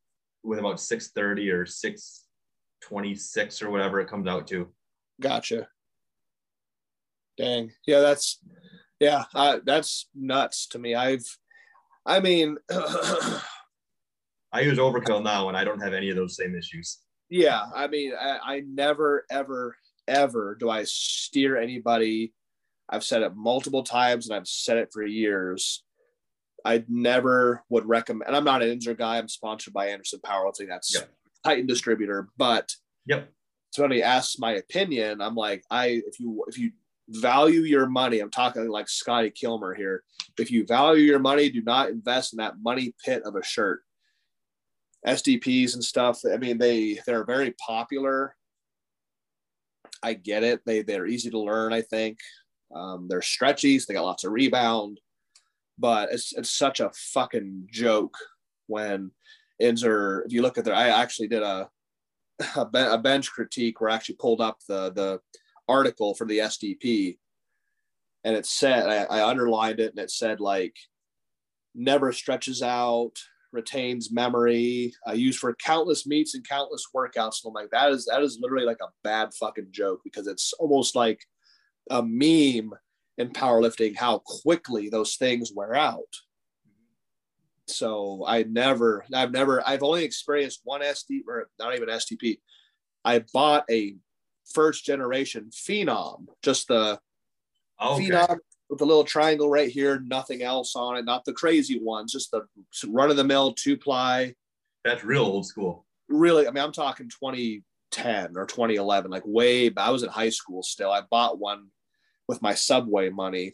with about 630 or 626 or whatever it comes out to. Gotcha. Dang. Yeah, that's yeah, uh, that's nuts to me. I've I mean I use overkill now and I don't have any of those same issues. yeah, I mean I, I never ever ever do I steer anybody. I've said it multiple times and I've said it for years. I never would recommend and I'm not an Inzer guy. I'm sponsored by Anderson Powerlifting. That's Yep. Titan distributor, but Yep. somebody asks my opinion, I'm like, I if you if you value your money, I'm talking like Scotty Kilmer here. If you value your money, do not invest in that money pit of a shirt. SDPs and stuff. I mean, they they're very popular. I get it. They they're easy to learn. I think um, they're stretchy. So they got lots of rebound, but it's it's such a fucking joke when ends are. If you look at their, I actually did a a, ben- a bench critique where I actually pulled up the the article for the SDP, and it said I, I underlined it and it said like never stretches out, retains memory, uh, used for countless meets and countless workouts. And I'm like that is that is literally like a bad fucking joke because it's almost like a meme in powerlifting how quickly those things wear out. So I never, I've never, I've only experienced one SD or not even STP. I bought a first generation Phenom, just the oh, Okay. Phenom with the little triangle right here, nothing else on it, not the crazy ones, just the run of the mill two ply. That's real old school. Really, I mean, I'm talking 2010 or 2011, like way. I was in high school still. I bought one with my Subway money.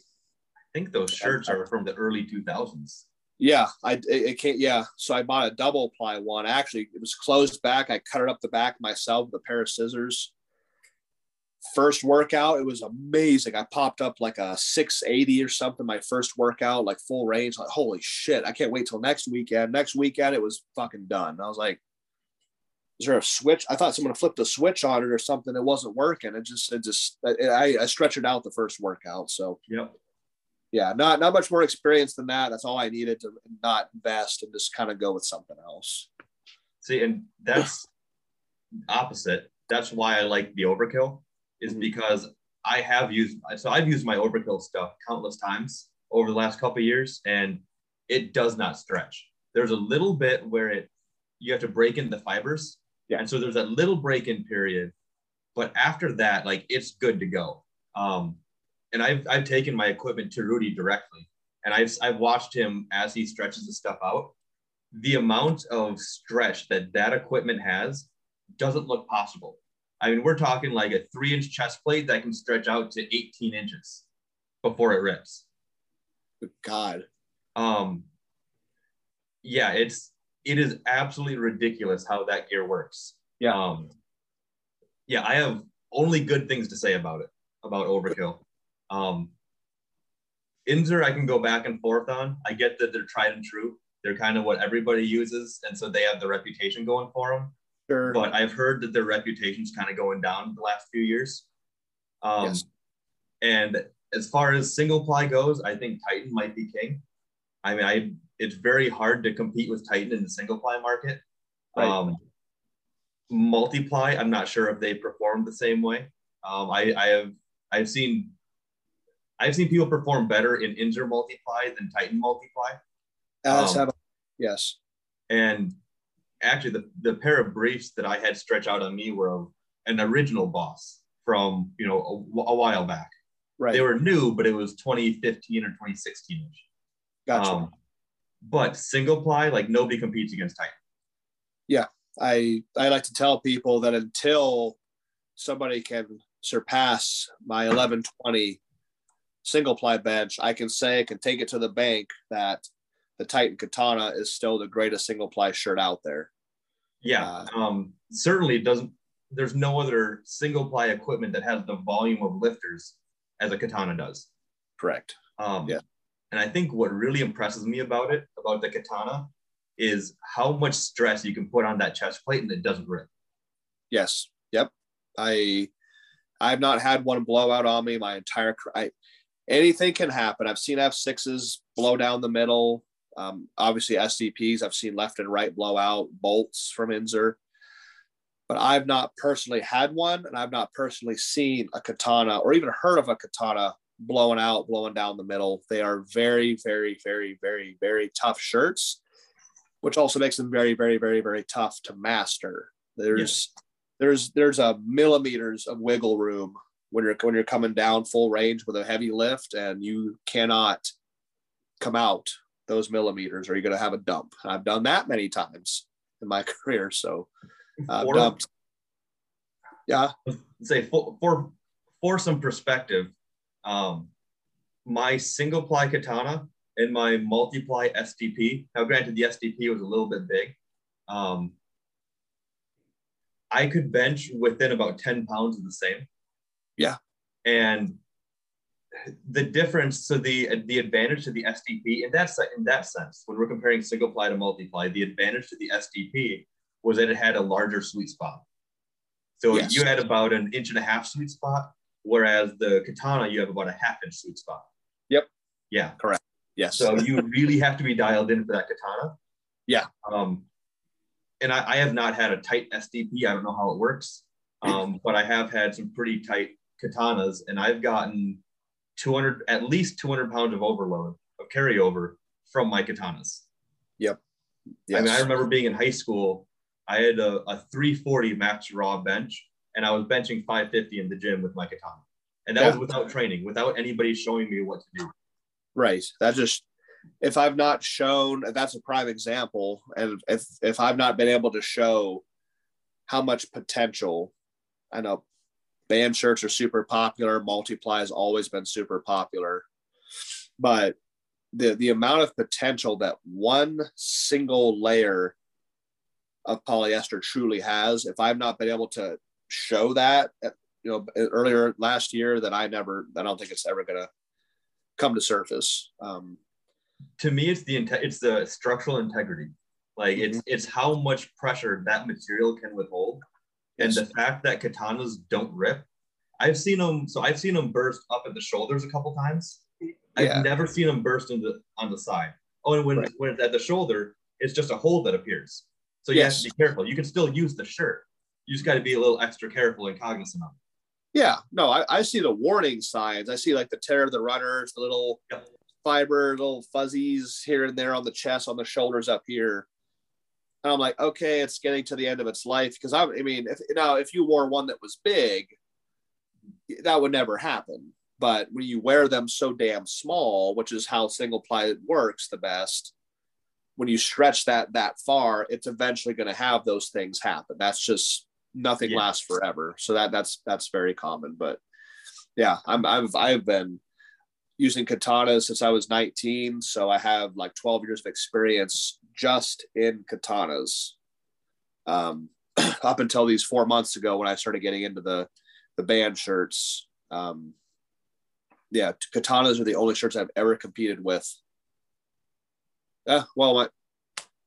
I think those shirts are from the early 2000s. Yeah, I it, it can't. Yeah, so I bought a double ply one. Actually, it was closed back. I cut it up the back myself with a pair of scissors. First workout, it was amazing. I popped up like a 680 or something. My first workout, like full range. Like, holy shit! I can't wait till next weekend. Next weekend, it was fucking done. I was like, "Is there a switch?" I thought someone flipped a switch on it or something. It wasn't working. It just, it just, I, I stretched it out the first workout. So Yep. yeah, not not much more experience than that. That's all I needed to not invest and just kind of go with something else. See, and that's opposite. That's why I like the overkill, is Mhm. because I have used so I've used my overkill stuff countless times over the last couple of years, and it does not stretch. There's a little bit where it you have to break in the fibers. Yeah. And so there's that little break-in period. But after that, like it's good to go. Um, and I've I've taken my equipment to Rudy directly, and I've I've watched him as he stretches the stuff out. The amount of stretch that that equipment has doesn't look possible. I mean, we're talking like a three-inch chest plate that can stretch out to 18 inches before it rips. Good God. Um, yeah, it's it is absolutely ridiculous how that gear works. Yeah. Um, yeah, I have only good things to say about it, about overkill. Um, Inzer, I can go back and forth on. I get that they're tried and true. They're kind of what everybody uses, and so they have the reputation going for them. Sure. But I've heard that their reputation's kind of going down the last few years. Um, Yes. And as far as single ply goes, I think Titan might be king. I mean, I it's very hard to compete with Titan in the single ply market. Right. Um, multiply, I'm not sure if they perform the same way. Um, I, I have I've seen I've seen people perform better in Inzer multiply than Titan multiply. Let's um, yes. And actually, the, the pair of briefs that I had stretch out on me were an original boss from you know a, a while back. Right. They were new, but it was 2015 or 2016 ish. Gotcha. Um, but single ply, like nobody competes against Titan. Yeah, I I like to tell people that until somebody can surpass my 1120 single ply bench, I can say I can take it to the bank that the Titan Katana is still the greatest single ply shirt out there. Yeah, Uh, um, certainly doesn't. There's no other single ply equipment that has the volume of lifters as a katana does. Correct. Um, Yeah. And I think what really impresses me about it, about the katana, is how much stress you can put on that chest plate and it doesn't rip. Yes. Yep. I I've not had one blow out on me my entire I anything can happen. I've seen F6s blow down the middle. Um, obviously SDPs I've seen left and right blow out bolts from Inzer. But I've not personally had one and I've not personally seen a katana or even heard of a katana blowing out, blowing down the middle. They are very, very, very, very, very tough shirts, which also makes them very, very, very, very tough to master. There's there's there's a millimeters of wiggle room when you're when you're coming down full range with a heavy lift, and you cannot come out those millimeters, or you're going to have a dump. I've done that many times in my career, so uh, dumped. Yeah, say for, for for some perspective, um, my single ply katana and my multiply SDP. Now, granted, the SDP was a little bit big. Um, I could bench within about ten pounds of the same. Yeah. and the difference. So the the advantage to the SDP in that in that sense, when we're comparing single ply to multiply, the advantage to the SDP was that it had a larger sweet spot. So Yes. you had about an inch and a half sweet spot, whereas the katana you have about a half inch sweet spot. Yep. Yeah. Correct. Yes, So you really have to be dialed in for that katana. Yeah. Um, and I, I have not had a tight SDP. I don't know how it works, um, but I have had some pretty tight katanas, and I've gotten 200, at least 200 pounds of overload of carryover from my katanas. Yep. yes. I mean, I remember being in high school. I had a, a 340 max raw bench, and I was benching 550 in the gym with my katana, and that Yeah. was without training, without anybody showing me what to do. Right. That just if I've not shown that's a prime example. And if if I've not been able to show how much potential, I know band shirts are super popular, multiply has always been super popular. But the the amount of potential that one single layer of polyester truly has, if I've not been able to show that you know earlier last year, then I never I don't think it's ever gonna come to surface. Um, to me it's the it's the structural integrity like it's it's how much pressure that material can withhold and the fact that katanas don't rip i've seen them so i've seen them burst up at the shoulders a couple times I've Yeah. never seen them burst into on the side. Oh, and when Right. when it's at the shoulder, it's just a hole that appears. So you have Yes. to be careful. You can still use the shirt. You just got to be a little extra careful and cognizant of it. Yeah, no, I, I see the warning signs. I see like the tear of the runners, the little Yep. fiber, little fuzzies here and there on the chest, on the shoulders up here. And I'm like, okay, it's getting to the end of its life. Because I, I mean, if now if you wore one that was big, that would never happen. But when you wear them so damn small, which is how single ply works the best, when you stretch that that far, it's eventually going to have those things happen. That's just nothing Yeah. lasts forever. So that that's that's very common. But yeah, I'm I've I've been using katanas since I was 19. So I have like 12 years of experience just in katanas. Um, up until these four months ago when I started getting into the the band shirts. Um, yeah, katanas are the only shirts I've ever competed with. Yeah, well, my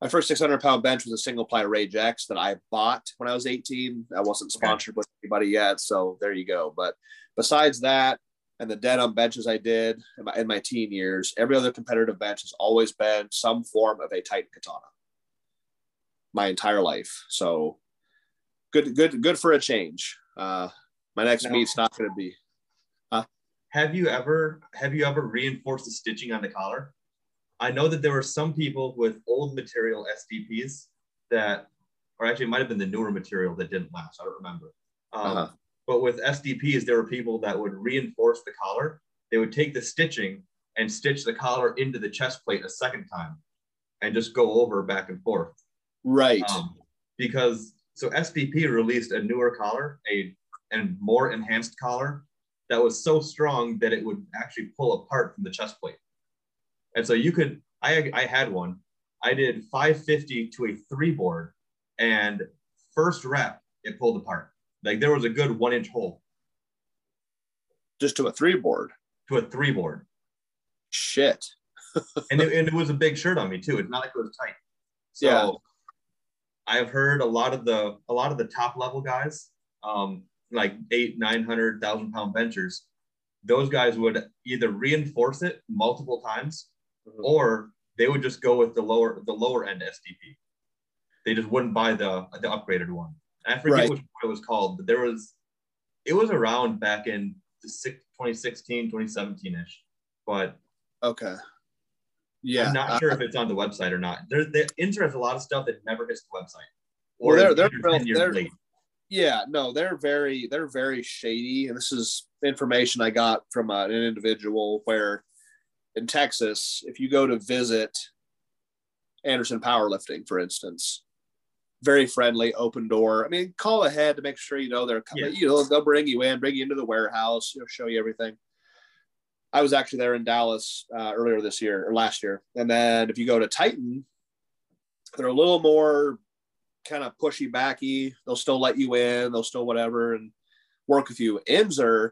my first 600 pound bench was a single ply Rage X that I bought when I was 18. I wasn't Okay. sponsored with anybody yet, so there you go. But besides that, and the denim benches I did in my, in my teen years, every other competitive bench has always been some form of a Titan katana. My entire life, so good, good, good for a change. Uh, my next Now- meet's not going to be Have you ever have you ever reinforced the stitching on the collar? I know that there were some people with old material SDPs that, or actually it might have been the newer material that didn't last. I don't remember. Um, Uh-huh. But with SDPs, there were people that would reinforce the collar. They would take the stitching and stitch the collar into the chest plate a second time, and just go over back and forth. right. Um, because so SDP released a newer collar, a and more enhanced collar that was so strong that it would actually pull apart from the chest plate. And so you could, I I had one. I did 550 to a three board, and first rep it pulled apart. Like there was a good one inch hole Just to a three board. to a three board, Shit. and it, and it was a big shirt on me too. It's not like it was tight. So Yeah. I've heard a lot of the a lot of the top level guys, um, like eight, nine hundred thousand pound benchers, those guys would either reinforce it multiple times Mhm. or they would just go with the lower the lower end SDP. They just wouldn't buy the the upgraded one. I forget Right. which one it was called, but there was it was around back in the six, 2016, 2017 ish. But Okay. Yeah. I'm not uh, sure if it's on the website or not. There, the Inzer has a lot of stuff that never hits the website. Well, they're- they're 10 years they're- late. yeah. No, they're very, they're very shady. And this is information I got from uh, an individual where in Texas, if you go to visit Anderson Powerlifting, for instance, very friendly, open door. I mean, call ahead to make sure you know they're coming. You know, they'll bring you in, bring you into the warehouse, you know, show you everything. I was actually there in Dallas uh, earlier this year or last year. And then if you go to Titan, they're a little more kind of pushy backy. They'll still let you in, they'll still whatever and work with you. Inzer,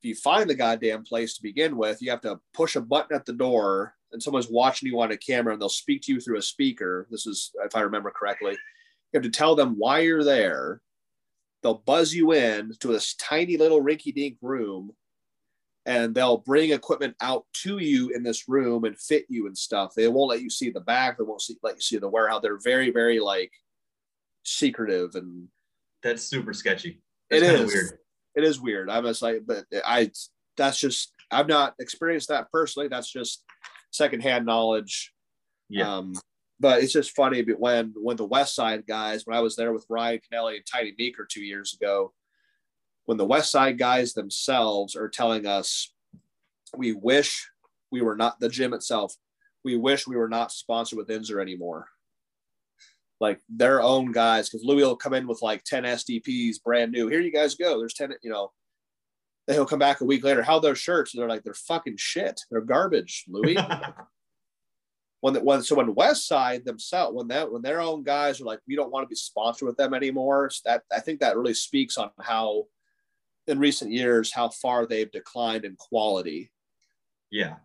if you find the goddamn place to begin with, you have to push a button at the door and someone's watching you on a camera and they'll speak to you through a speaker. This is, if I remember correctly, you have to tell them why you're there. They'll buzz you in to this tiny little rinky dink room and they'll bring equipment out to you in this room and fit you and stuff. They won't let you see the back. They won't see, let you see the warehouse. They're very, very like secretive and That's super sketchy. It That's kinda weird. It is weird. I'm just like, but I, that's just, I've not experienced that personally. That's just secondhand knowledge. Yeah. Um, but it's just funny but when, when the Westside guys, when I was there with Ryan Kennelly and Tiny Meeker two years ago, when the Westside guys themselves are telling us, we wish we were not the gym itself. We wish we were not sponsored with Inzer anymore. Like their own guys, because Louie will come in with like 10 SDPs brand new. Here you guys go. There's 10, you know. Then he'll come back a week later. How those shirts? They're like, they're fucking shit. They're garbage, Louie. when the, when so when Westside themselves when that when their own guys are like we don't want to be sponsored with them anymore so that I think that really speaks on how in recent years how far they've declined in quality yeah.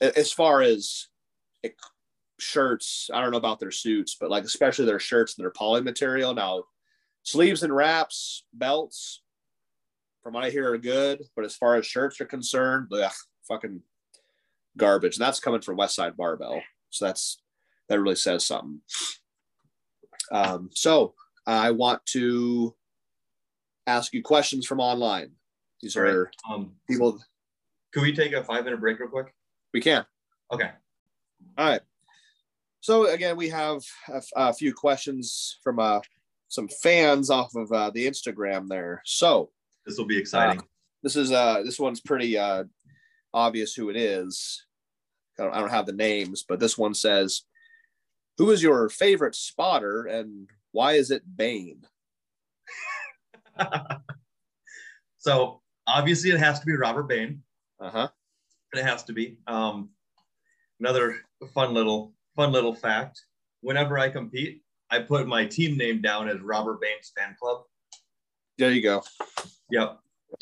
As far as it, shirts I don't know about their suits but like especially their shirts and their poly material now sleeves and wraps belts from what I hear are good but as far as shirts are concerned ugh, fucking garbage. And that's coming from Westside Barbell. So that's that really says something. Um, so I want to ask you questions from online. These All right. are Um, people Can we take a five minute break real quick? we can. Okay. All right. So again, we have a, a few questions from uh, some fans off of uh, the Instagram there. So This will be exciting. this is uh this one's pretty uh obvious who it is. I don't, I don't have the names, but this one says, "Who is your favorite spotter and why is it Bane?" so obviously it has to be Robert Bain. Uh huh. It has to be. Um, another fun little fun little fact. Whenever I compete, I put my team name down as Robert Bain's fan club. There you go. Yep.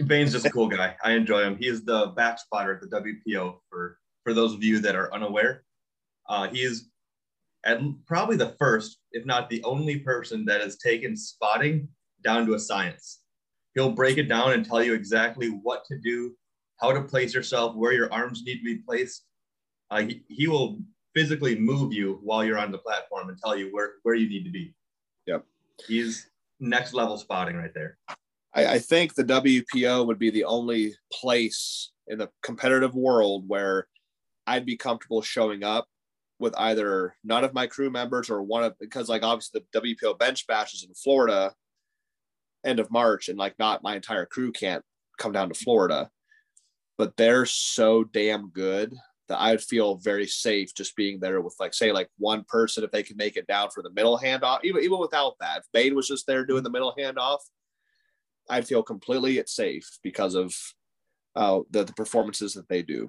Bain's just a cool guy. I enjoy him. He is the back spotter at the WPO for for those of you that are unaware. Uh, he is at probably the first, if not the only person that has taken spotting down to a science. He'll break it down and tell you exactly what to do, how to place yourself, where your arms need to be placed. Uh, he, he will physically move you while you're on the platform and tell you where, where you need to be. Yep. He's next level spotting right there. I, I think the WPO would be the only place in the competitive world where I'd be comfortable showing up with either none of my crew members or one of because like obviously the WPO bench bash is in Florida end of March and like not my entire crew can't come down to Florida. But they're so damn good that I'd feel very safe just being there with like say like one person if they can make it down for the middle handoff, even even without that. If Bane was just there doing the middle handoff, I'd feel completely at safe because of uh, the, the performances that they do.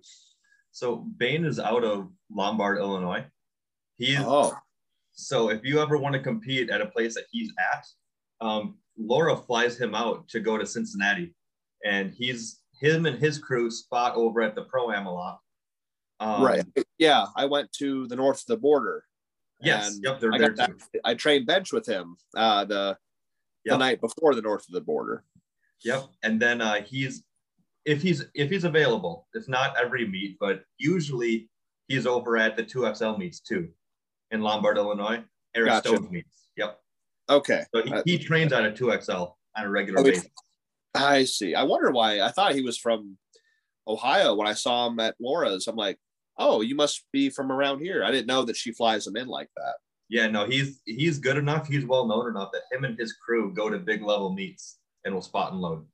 So Bain is out of Lombard, Illinois. He's Oh, so if you ever want to compete at a place that he's at, um, Laura flies him out to go to Cincinnati, and he's him and his crew spot over at the Pro Am a lot. Um, right. Yeah, I went to the north of the border. Yes. Yep. They're I there that. I trained bench with him uh, the the night before the north of the border. Yep. And then uh, he's if he's if he's available, it's not every meet, but usually he's over at the two XL meets too, in Lombard, Illinois. Eric Gotcha. Stone's meets. Yep. Okay, So he, Uh, he trains out of two XL on a regular basis. I see. I wonder why. I thought he was from Ohio when I saw him at Laura's. I'm like, oh, you must be from around here. I didn't know that she flies him in like that. Yeah, no, he's he's good enough. He's well known enough that him and his crew go to big level meets and will spot and load.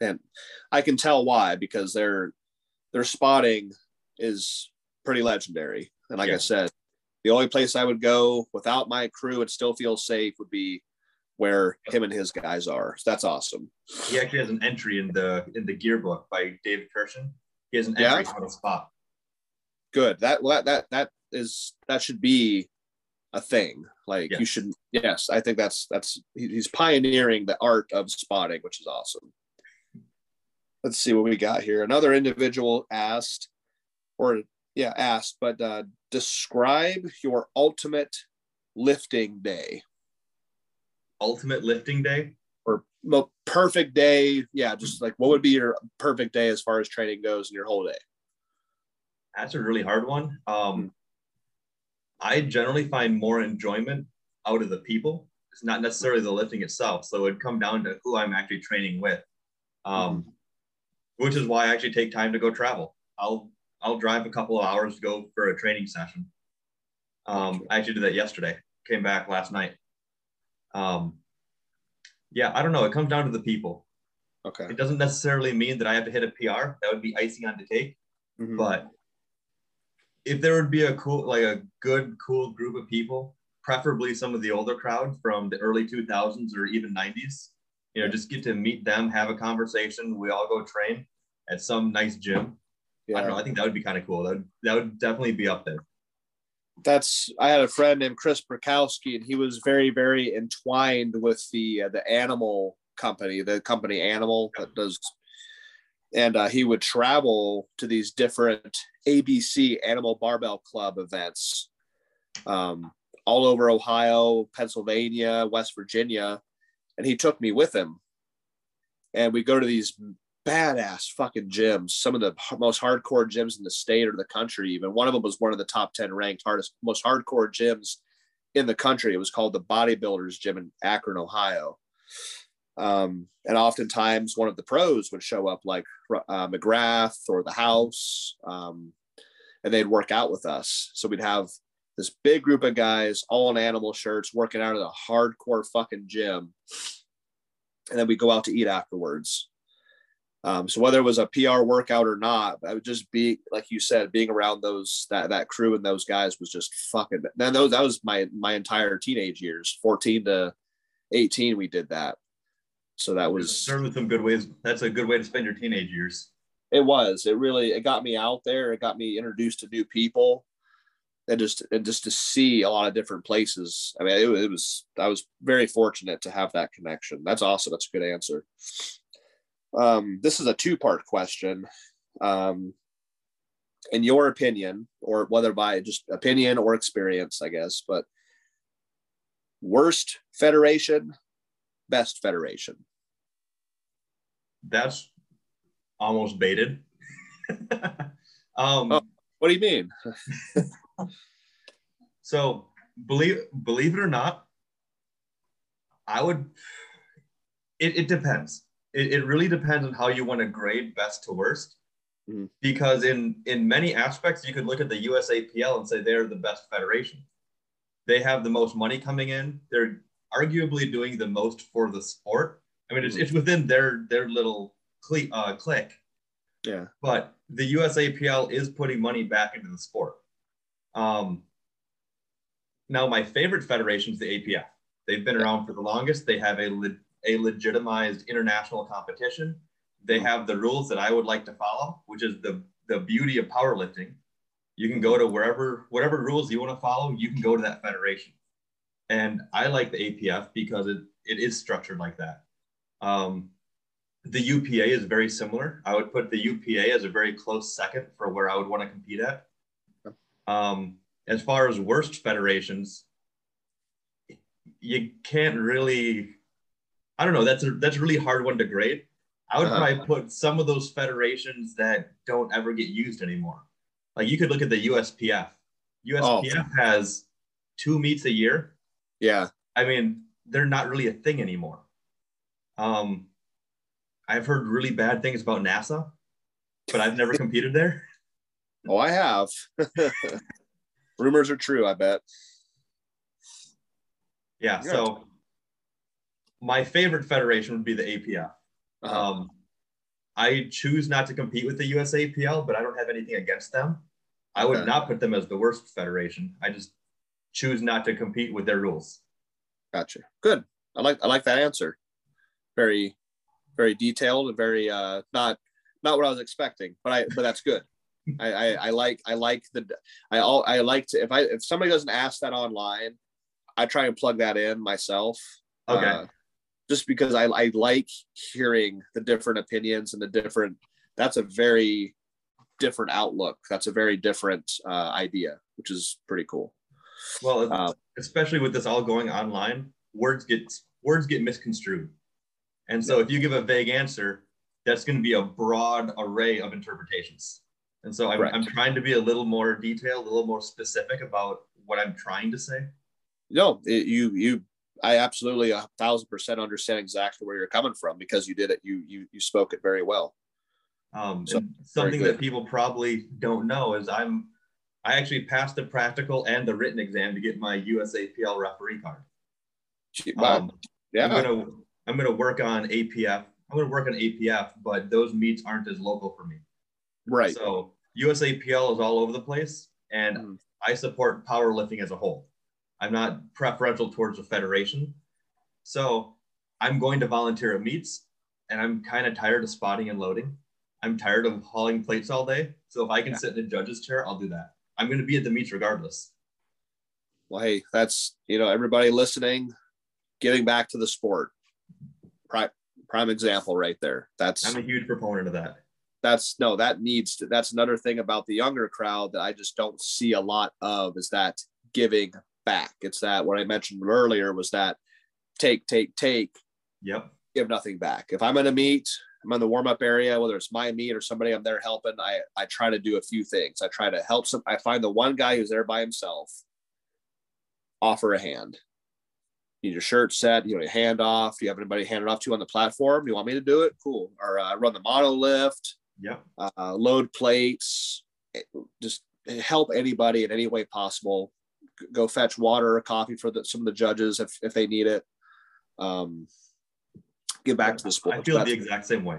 and I can tell why because their their spotting is pretty legendary. And like I said, the only place I would go without my crew and still feel safe would be where him and his guys are. So that's awesome. He actually has an entry in the in the gear book by David Kirshen. He has an Yeah? entry how to spot. Good. That that that that is that should be a thing. Like Yeah. you should. Yes, I think that's that's he's pioneering the art of spotting, which is awesome. Let's see what we got here. Another individual asked, or yeah, asked, but uh, describe your ultimate lifting day Ultimate lifting day. or perfect day. Yeah, just like what would be your perfect day as far as training goes in your whole day? That's a really hard one. Um, I generally find more enjoyment out of the people. It's not necessarily the lifting itself. So it'd come down to who I'm actually training with, um, Hmm. which is why I actually take time to go travel. I'll I'll drive a couple of hours to go for a training session. Um, I actually did that yesterday. Came back last night. Um, yeah, I don't know. It comes down to the people. Okay. It doesn't necessarily mean that I have to hit a PR. That would be icing on the cake. Mhm. But if there would be a cool, like a good, cool group of people, preferably some of the older crowd from the early 2000s or even 90s, you know, just get to meet them, have a conversation. We all go train at some nice gym. I don't know. I think that would be kind of cool. That would, that would definitely be up there. that's I had a friend named Chris Brakowski, and he was very, very entwined with the uh, the animal company, the company Animal that does, and uh, he would travel to these different ABC Animal Barbell Club events, um, all over Ohio, Pennsylvania, West Virginia, and he took me with him, and we go to these badass fucking gyms. Some of the most hardcore gyms in the state or the country. Even one of them was one of the top ten ranked hardest, most hardcore gyms in the country. It was called the Bodybuilders Gym in Akron, Ohio. Um, and oftentimes one of the pros would show up like uh, McGrath or the house, um, and they'd work out with us. So we'd have this big group of guys all in animal shirts working out at a hardcore fucking gym. And then we go out to eat afterwards. Um, so whether it was a PR workout or not, I would just be like you said, being around those that that crew and those guys was just fucking. Then those that was my my entire teenage years, fourteen to eighteen. We did that, so that was served with some good ways. That's a good way to spend your teenage years. It was. It really it got me out there. It got me introduced to new people, and just and just to see a lot of different places. I mean, it, it was. I was very fortunate to have that connection. That's awesome. That's a good answer. Um, this is a two part question. Um, in your opinion, or whether by just opinion or experience, I guess, but worst federation, best federation? That's almost baited. um, oh, what do you mean? so believe believe it or not, I would. It, it depends it, it really depends on how you want to grade best to worst. Mm-hmm. Because in in many aspects, you could look at the USAPL and say they're the best federation. They have the most money coming in. They're arguably doing the most for the sport. I mean, it's, mm-hmm. it's within their their little cle- uh, click. Yeah. But the USAPL is putting money back into the sport. Um, now, my favorite federation is the APF. They've been around for the longest. They have a le- a legitimized international competition. They have the rules that I would like to follow, which is the, the beauty of powerlifting. You can go to wherever, whatever rules you want to follow, you can go to that federation. And I like the APF because it, it is structured like that. Um, the UPA is very similar. I would put the UPA as a very close second for where I would want to compete at. Um, as far as worst federations, you can't really I don't know. That's a that's a really hard one to grade. I would uh-huh. probably put some of those federations that don't ever get used anymore. Like you could look at the USPF. USPF oh. has two meets a year. Yeah. I mean, they're not really a thing anymore. Um, I've heard really bad things about NASA, but I've never competed there. Oh, I have. Rumors are true, I bet. Yeah, yeah. So my favorite federation would be the APF. Uh-huh. Um, I choose not to compete with the USAPL, but I don't have anything against them. I would okay. not put them as the worst federation. I just choose not to compete with their rules. Gotcha. Good. I like I like that answer. Very, very detailed and very uh not not what I was expecting, but I but that's good. I, I, I like I like the I all I like to if I if somebody doesn't ask that online, I try and plug that in myself. Okay. Uh, just because I, I like hearing the different opinions and the different that's a very different outlook that's a very different uh, idea which is pretty cool well uh, especially with this all going online words get words get misconstrued. And so if you give a vague answer that's going to be a broad array of interpretations. And so I'm, I'm trying to be a little more detailed a little more specific about what i'm trying to say. No it, you you I absolutely a thousand percent understand exactly where you're coming from because you did it. You you you spoke it very well. Um, so, something that people probably don't know is I'm I actually passed the practical and the written exam to get my USAPL referee card. Um, yeah, I'm gonna I'm gonna work on APF. I'm gonna work on APF, but those meets aren't as local for me. Right. So USAPL is all over the place, and mm. I support powerlifting as a whole. I'm not preferential towards a federation. So I'm going to volunteer at meets and I'm kind of tired of spotting and loading. I'm tired of hauling plates all day. So if I can yeah. sit in a judge's chair, I'll do that. I'm going to be at the meets regardless. Well, hey, that's, you know, everybody listening, giving back to the sport. Prime, prime example right there. That's, I'm a huge proponent of that. That's no, that needs to, that's another thing about the younger crowd that I just don't see a lot of is that giving back. It's that what I mentioned earlier was that take, take, take. Yep. Give nothing back. If I'm going to meet I'm in the warm up area, whether it's my meet or somebody I'm there helping, I, I try to do a few things. I try to help some, I find the one guy who's there by himself, offer a hand. You Need your shirt set, you know, hand off. Do you have anybody hand it off to on the platform? Do you want me to do it? Cool. Or uh, run the monolift, Yeah. uh, load plates, eh, just help anybody in any way possible. Go fetch water or coffee for the, some of the judges if, if they need it. Um, give back to the sport. I feel That's- the exact same way.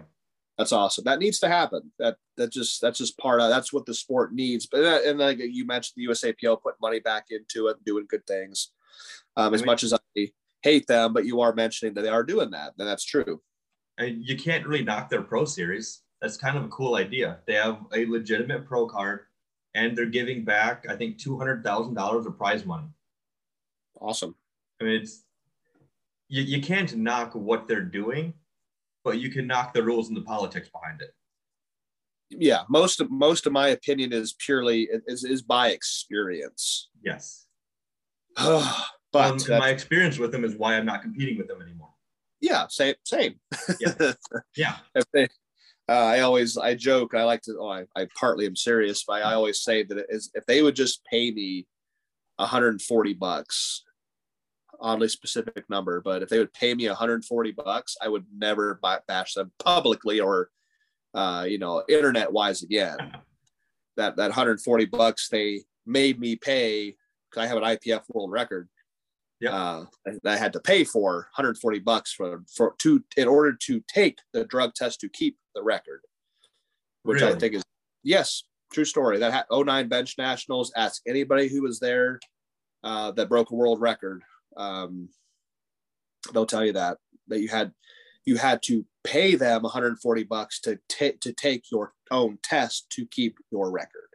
that's awesome. That needs to happen. That that just that's just part of that's what the sport needs. But that, and like you mentioned, the USAPL put money back into it, doing good things. Um, as I mean- much as I hate them, but you are mentioning that they are doing that, and that's true. And you can't really knock their pro series. That's kind of a cool idea. They have a legitimate pro card and they're giving back, I think, $200,000 of prize money. Awesome. I mean, it's, you, you can't knock what they're doing, but you can knock the rules and the politics behind it. Yeah, most of most of my opinion is purely is is by experience. Yes. but um, my experience with them is why I'm not competing with them anymore. yeah, same same. Yeah. Yeah. uh, I always I joke I like to oh I, I partly am serious but I always say that it is if they would just pay me 140 bucks oddly specific number but if they would pay me 140 bucks I would never bash them publicly or uh, you know internet wise again that that 140 bucks they made me pay because I have an IPF world record Yeah. uh, that I had to pay for 140 bucks for for to in order to take the drug test to keep the record, which I think is yes, true story. That had 09 bench nationals. Ask anybody who was there uh, that broke a world record. Um, they'll tell you that that you had you had to pay them 140 bucks to take to take your own test to keep your record.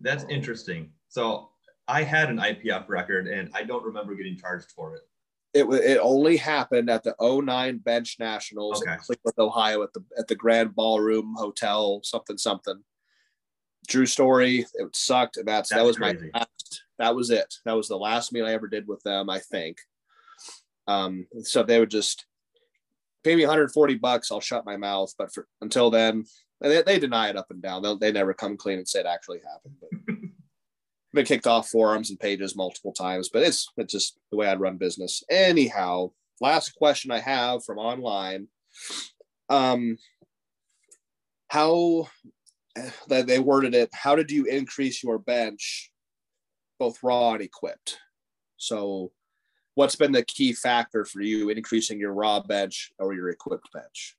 That's interesting. So I had an IPF record and I don't remember getting charged for it. it it only happened at the 09 bench nationals in Cleveland, Ohio at the at the Grand Ballroom Hotel, something something. True story. It sucked, and that's, that was crazy. my last. That was it. That was the last meet I ever did with them. I think. Um, so they would just pay me 140 bucks. I'll shut my mouth. But for until then, and they, they deny it up and down. They'll, they never come clean and say it actually happened. But been kicked off forums and pages multiple times, but it's it's just the way I'd run business. Anyhow, last question I have from online. Um how that they worded it, how did you increase your bench both raw and equipped? So what's been the key factor for you increasing your raw bench or your equipped bench?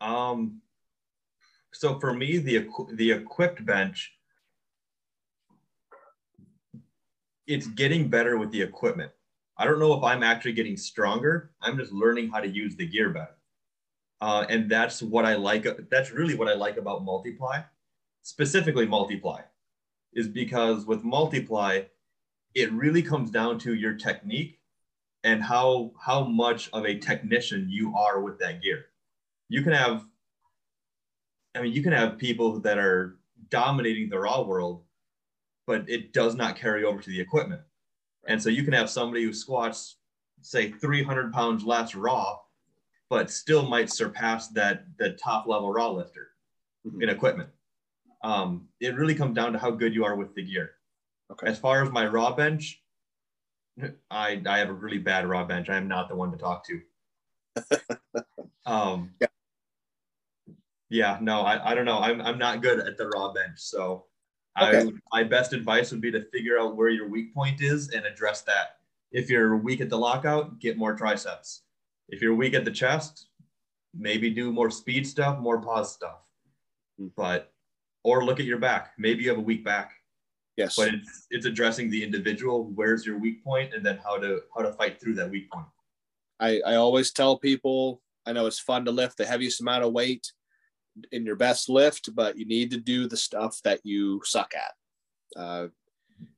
Um, so for me, the the equipped bench, it's getting better with the equipment. I don't know if I'm actually getting stronger. I'm just learning how to use the gear better, uh, and that's what I like. That's really what I like about multiply, specifically multiply, is because with multiply, it really comes down to your technique and how how much of a technician you are with that gear. You can have i mean you can have people that are dominating the raw world but it does not carry over to the equipment. And so you can have somebody who squats say 300 pounds less raw but still might surpass that the top level raw lifter mm-hmm. in equipment um, it really comes down to how good you are with the gear Okay. as far as my raw bench i i have a really bad raw bench i am not the one to talk to um Yeah. yeah no i, I don't know I'm, I'm not good at the raw bench so Okay. I, my best advice would be to figure out where your weak point is and address that if you're weak at the lockout get more triceps if you're weak at the chest maybe do more speed stuff more pause stuff Hmm. but or look at your back. Maybe you have a weak back. Yes. but it's it's addressing the individual. Where's your weak point? And then how to how to fight through that weak point. I, I always tell people I know it's fun to lift the heaviest amount of weight in your best lift, but you need to do the stuff that you suck at. Uh,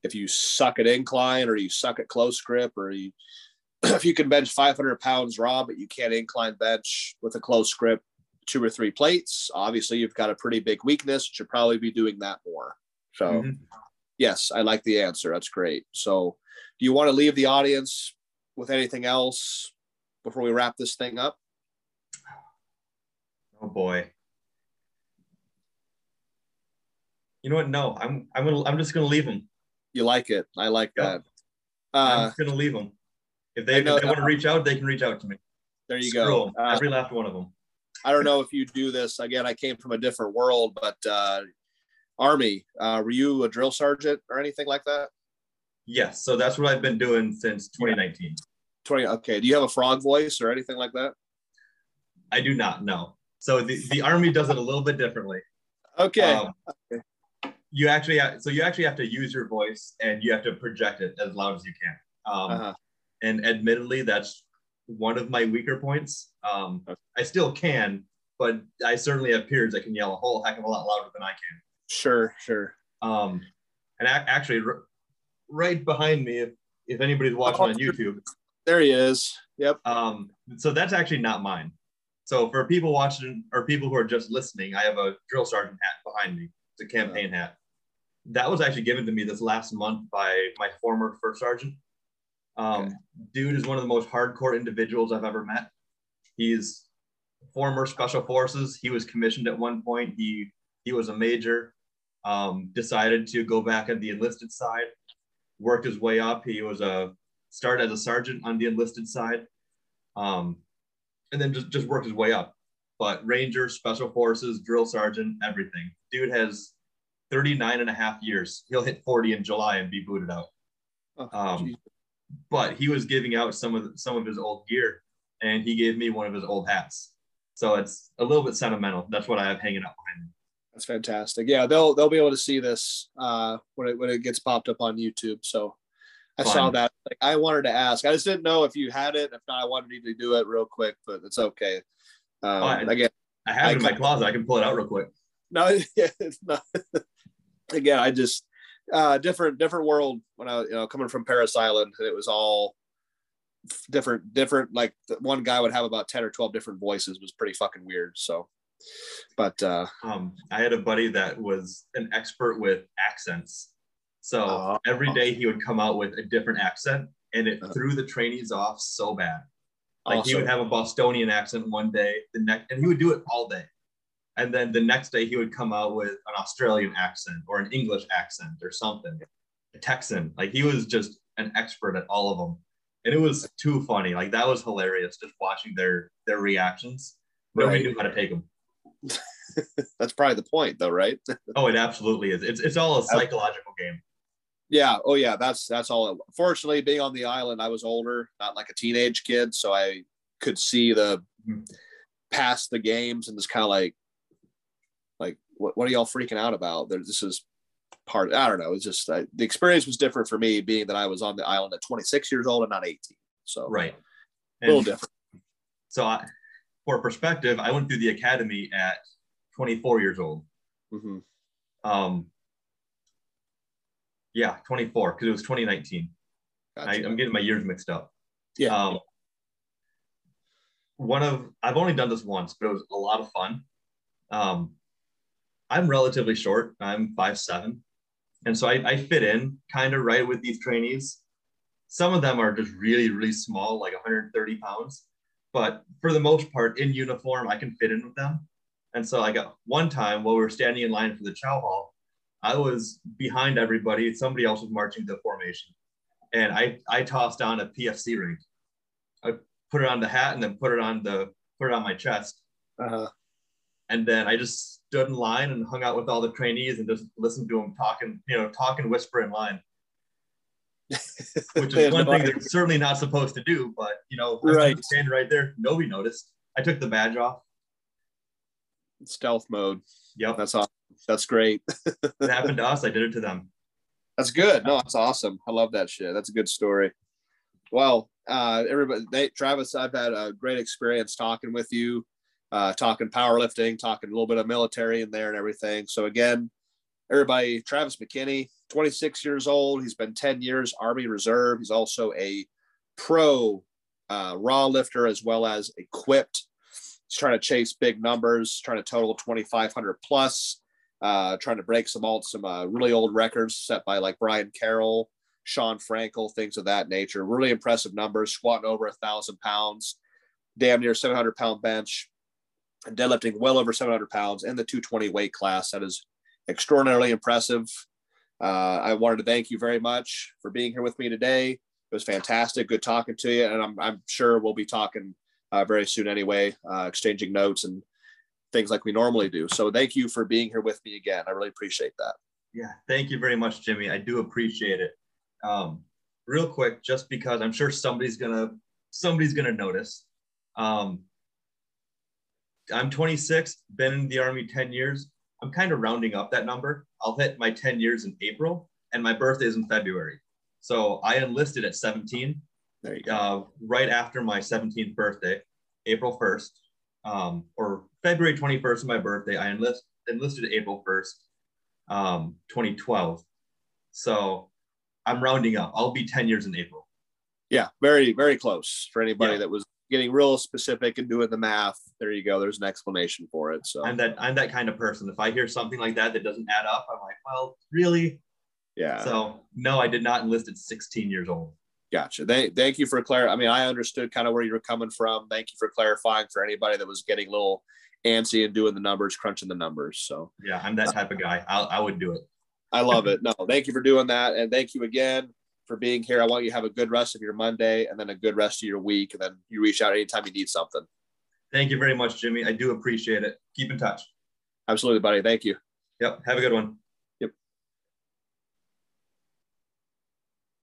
if you suck at incline or you suck at close grip or you if you can bench 500 pounds raw but you can't incline bench with a close grip two or three plates obviously you've got a pretty big weakness you should probably be doing that more so Mhm. yes i like the answer that's great so do you want to leave the audience with anything else before we wrap this thing up Oh boy. You know what? No, I'm I'm gonna I'm just gonna leave them. You like it? I like Yep. that. I'm Uh, just gonna leave them. If they, if they want to reach out, they can reach out to me. there you Screw go. Uh, Every last one of them. I don't know if you do this. Again, I came from a different world, but uh, Army, uh, were you a drill sergeant or anything like that? Yes. So that's what I've been doing since 2019. 20. Okay. Do you have a frog voice or anything like that? I do not know. So the, the army does it a little bit differently. Okay. Um, you actually have, so you actually have to use your voice and you have to project it as loud as you can. Um, uh-huh. and admittedly that's one of my weaker points. Um, i still can but i certainly have peers that can yell a whole heck of a lot louder than i can. Sure. Sure. um, and a- actually r- right behind me if, if anybody's watching on youtube. There he is. Yep. um, so that's actually not mine. So for people watching or people who are just listening i have a drill sergeant hat behind me. It's a campaign hat. That was actually given to me this last month by my former first sergeant um, Okay. dude is one of the most hardcore individuals i've ever met. He's former special forces. He was commissioned at one point. He he was a major um, decided to go back on the enlisted side worked his way up. He was a started as a sergeant on the enlisted side um, and then just, just worked his way up. But ranger special forces drill sergeant everything. Dude has 39 and a half years. He'll hit 40 in july and be booted out. Oh, Um. But he was giving out some of the, some of his old gear and he gave me one of his old hats so it's a little bit sentimental that's what i have hanging up behind me That's fantastic. Yeah, they'll they'll be able to see this uh, when it when it gets popped up on YouTube. So I saw that. Like, I wanted to ask. I just didn't know if you had it. If not, I wanted you to do it real quick, but it's okay. Um, Fine. again, i have it in my closet i can pull it out real quick no, yeah, it's not. again, I just uh, different different world when I you know coming from Parris Island, and it was all different different. Like the one guy would have about ten or twelve different voices. Was pretty fucking weird. So, but uh, um, i had a buddy that was an expert with accents so Oh. every day he would come out with a different accent and it Uh. threw the trainees off so bad Like he would have a Bostonian accent one day, the next, and he would do it all day. And then the next day he would come out with an Australian accent or an English accent or something, a Texan. Like he was just an expert at all of them, and it was too funny. Like that was hilarious just watching their their reactions. Nobody Right. knew how to take them. that's probably the point, though, right? Oh, it absolutely is. It's it's all a psychological game. Yeah. Oh, yeah. That's that's all. it- Fortunately, being on the island, I was older, not like a teenage kid, so I could see the Mhm. past the games and just kind of like what what are y'all freaking out about? There, this is part. I don't know. It's just uh, the experience was different for me, being that I was on the island at 26 years old and not 18. So Right. a little And different. so, I, for perspective, I went through the academy at 24 years old. Mhm. Um, yeah, 24 because it was 2019. I, Gotcha. I'm getting my years mixed up. Yeah. Um, one of I've only done this once, but it was a lot of fun. Um, I'm relatively short. I'm five seven, and so I, I fit in kind of right with these trainees. Some of them are just really really small, like 130 pounds, but for the most part, in uniform, I can fit in with them. And so I got one time while we were standing in line for the chow hall, I was behind everybody. Somebody else was marching the formation, and I I tossed on a PFC ring. I put it on the hat and then put it on the put it on my chest, Uh-huh. and then I just stood in line and hung out with all the trainees and just listened to them talking, you know, talk and whisper in line, which is one thing they're certainly not supposed to do. But you know, Right. standing right there, nobody noticed. I took the badge off. stealth mode. Yep, That's awesome. That's great. it happened to us. I did it to them. That's good. No, that's awesome. I love that shit. That's a good story. Well, uh, everybody, they, Travis, I've had a great experience talking with you, uh, talking powerlifting, talking a little bit of military in there and everything. So again, everybody, Travis McKinney, 26 years old. He's been 10 years Army Reserve. He's also a pro uh, raw lifter as well as equipped. He's trying to chase big numbers, trying to total 2,500 plus uh, trying to break some old, some uh, really old records set by like Brian Carroll, Shawn Frankl, things of that nature. Really impressive numbers, squatting over a thousand pounds, damn near 700 pound bench. Deadlifting well over 700 pounds in the 220 weight class. That is extraordinarily impressive. Uh, I wanted to thank you very much for being here with me today. It was fantastic. Good talking to you. And I'm, I'm sure we'll be talking uh, very soon anyway, uh, exchanging notes and things like we normally do. So thank you for being here with me again. I really appreciate that. Yeah, thank you very much, Jimmy. I do appreciate it. Um, real quick, just because I'm sure somebody's gonna somebody's gonna notice. Um, I'm 26, been in the army 10 years. I'm kind of rounding up that number. I'll hit my 10 years in April, and my birthday is in February. So I enlisted at 17. There you go. Uh, right after my 17th birthday, April 1st, um, or February 21st is my birthday. I enlist, enlisted April 1st, um, 2012. So I'm rounding up. I'll be 10 years in April. Yeah, very, very close for anybody Yeah. that was getting real specific and doing the math. There you go. There's an explanation for it. So I'm that I'm that kind of person. If I hear something like that that doesn't add up, I'm like, well, really? yeah, So no, I did not enlist at 16 years old. gotcha. Thank, thank you for clar. I mean, I understood kind of where you were coming from. Thank you for clarifying for anybody that was getting a little antsy and doing the numbers, crunching the numbers. So Yeah, I'm that type of guy. I, I would do it. I love it. No, thank you for doing that. And thank you again for being here. I want you to have a good rest of your Monday and then a good rest of your week. And then you reach out anytime you need something. Thank you very much, Jimmy. I do appreciate it. Keep in touch. Absolutely, buddy. Thank you. Yep. Have a good one.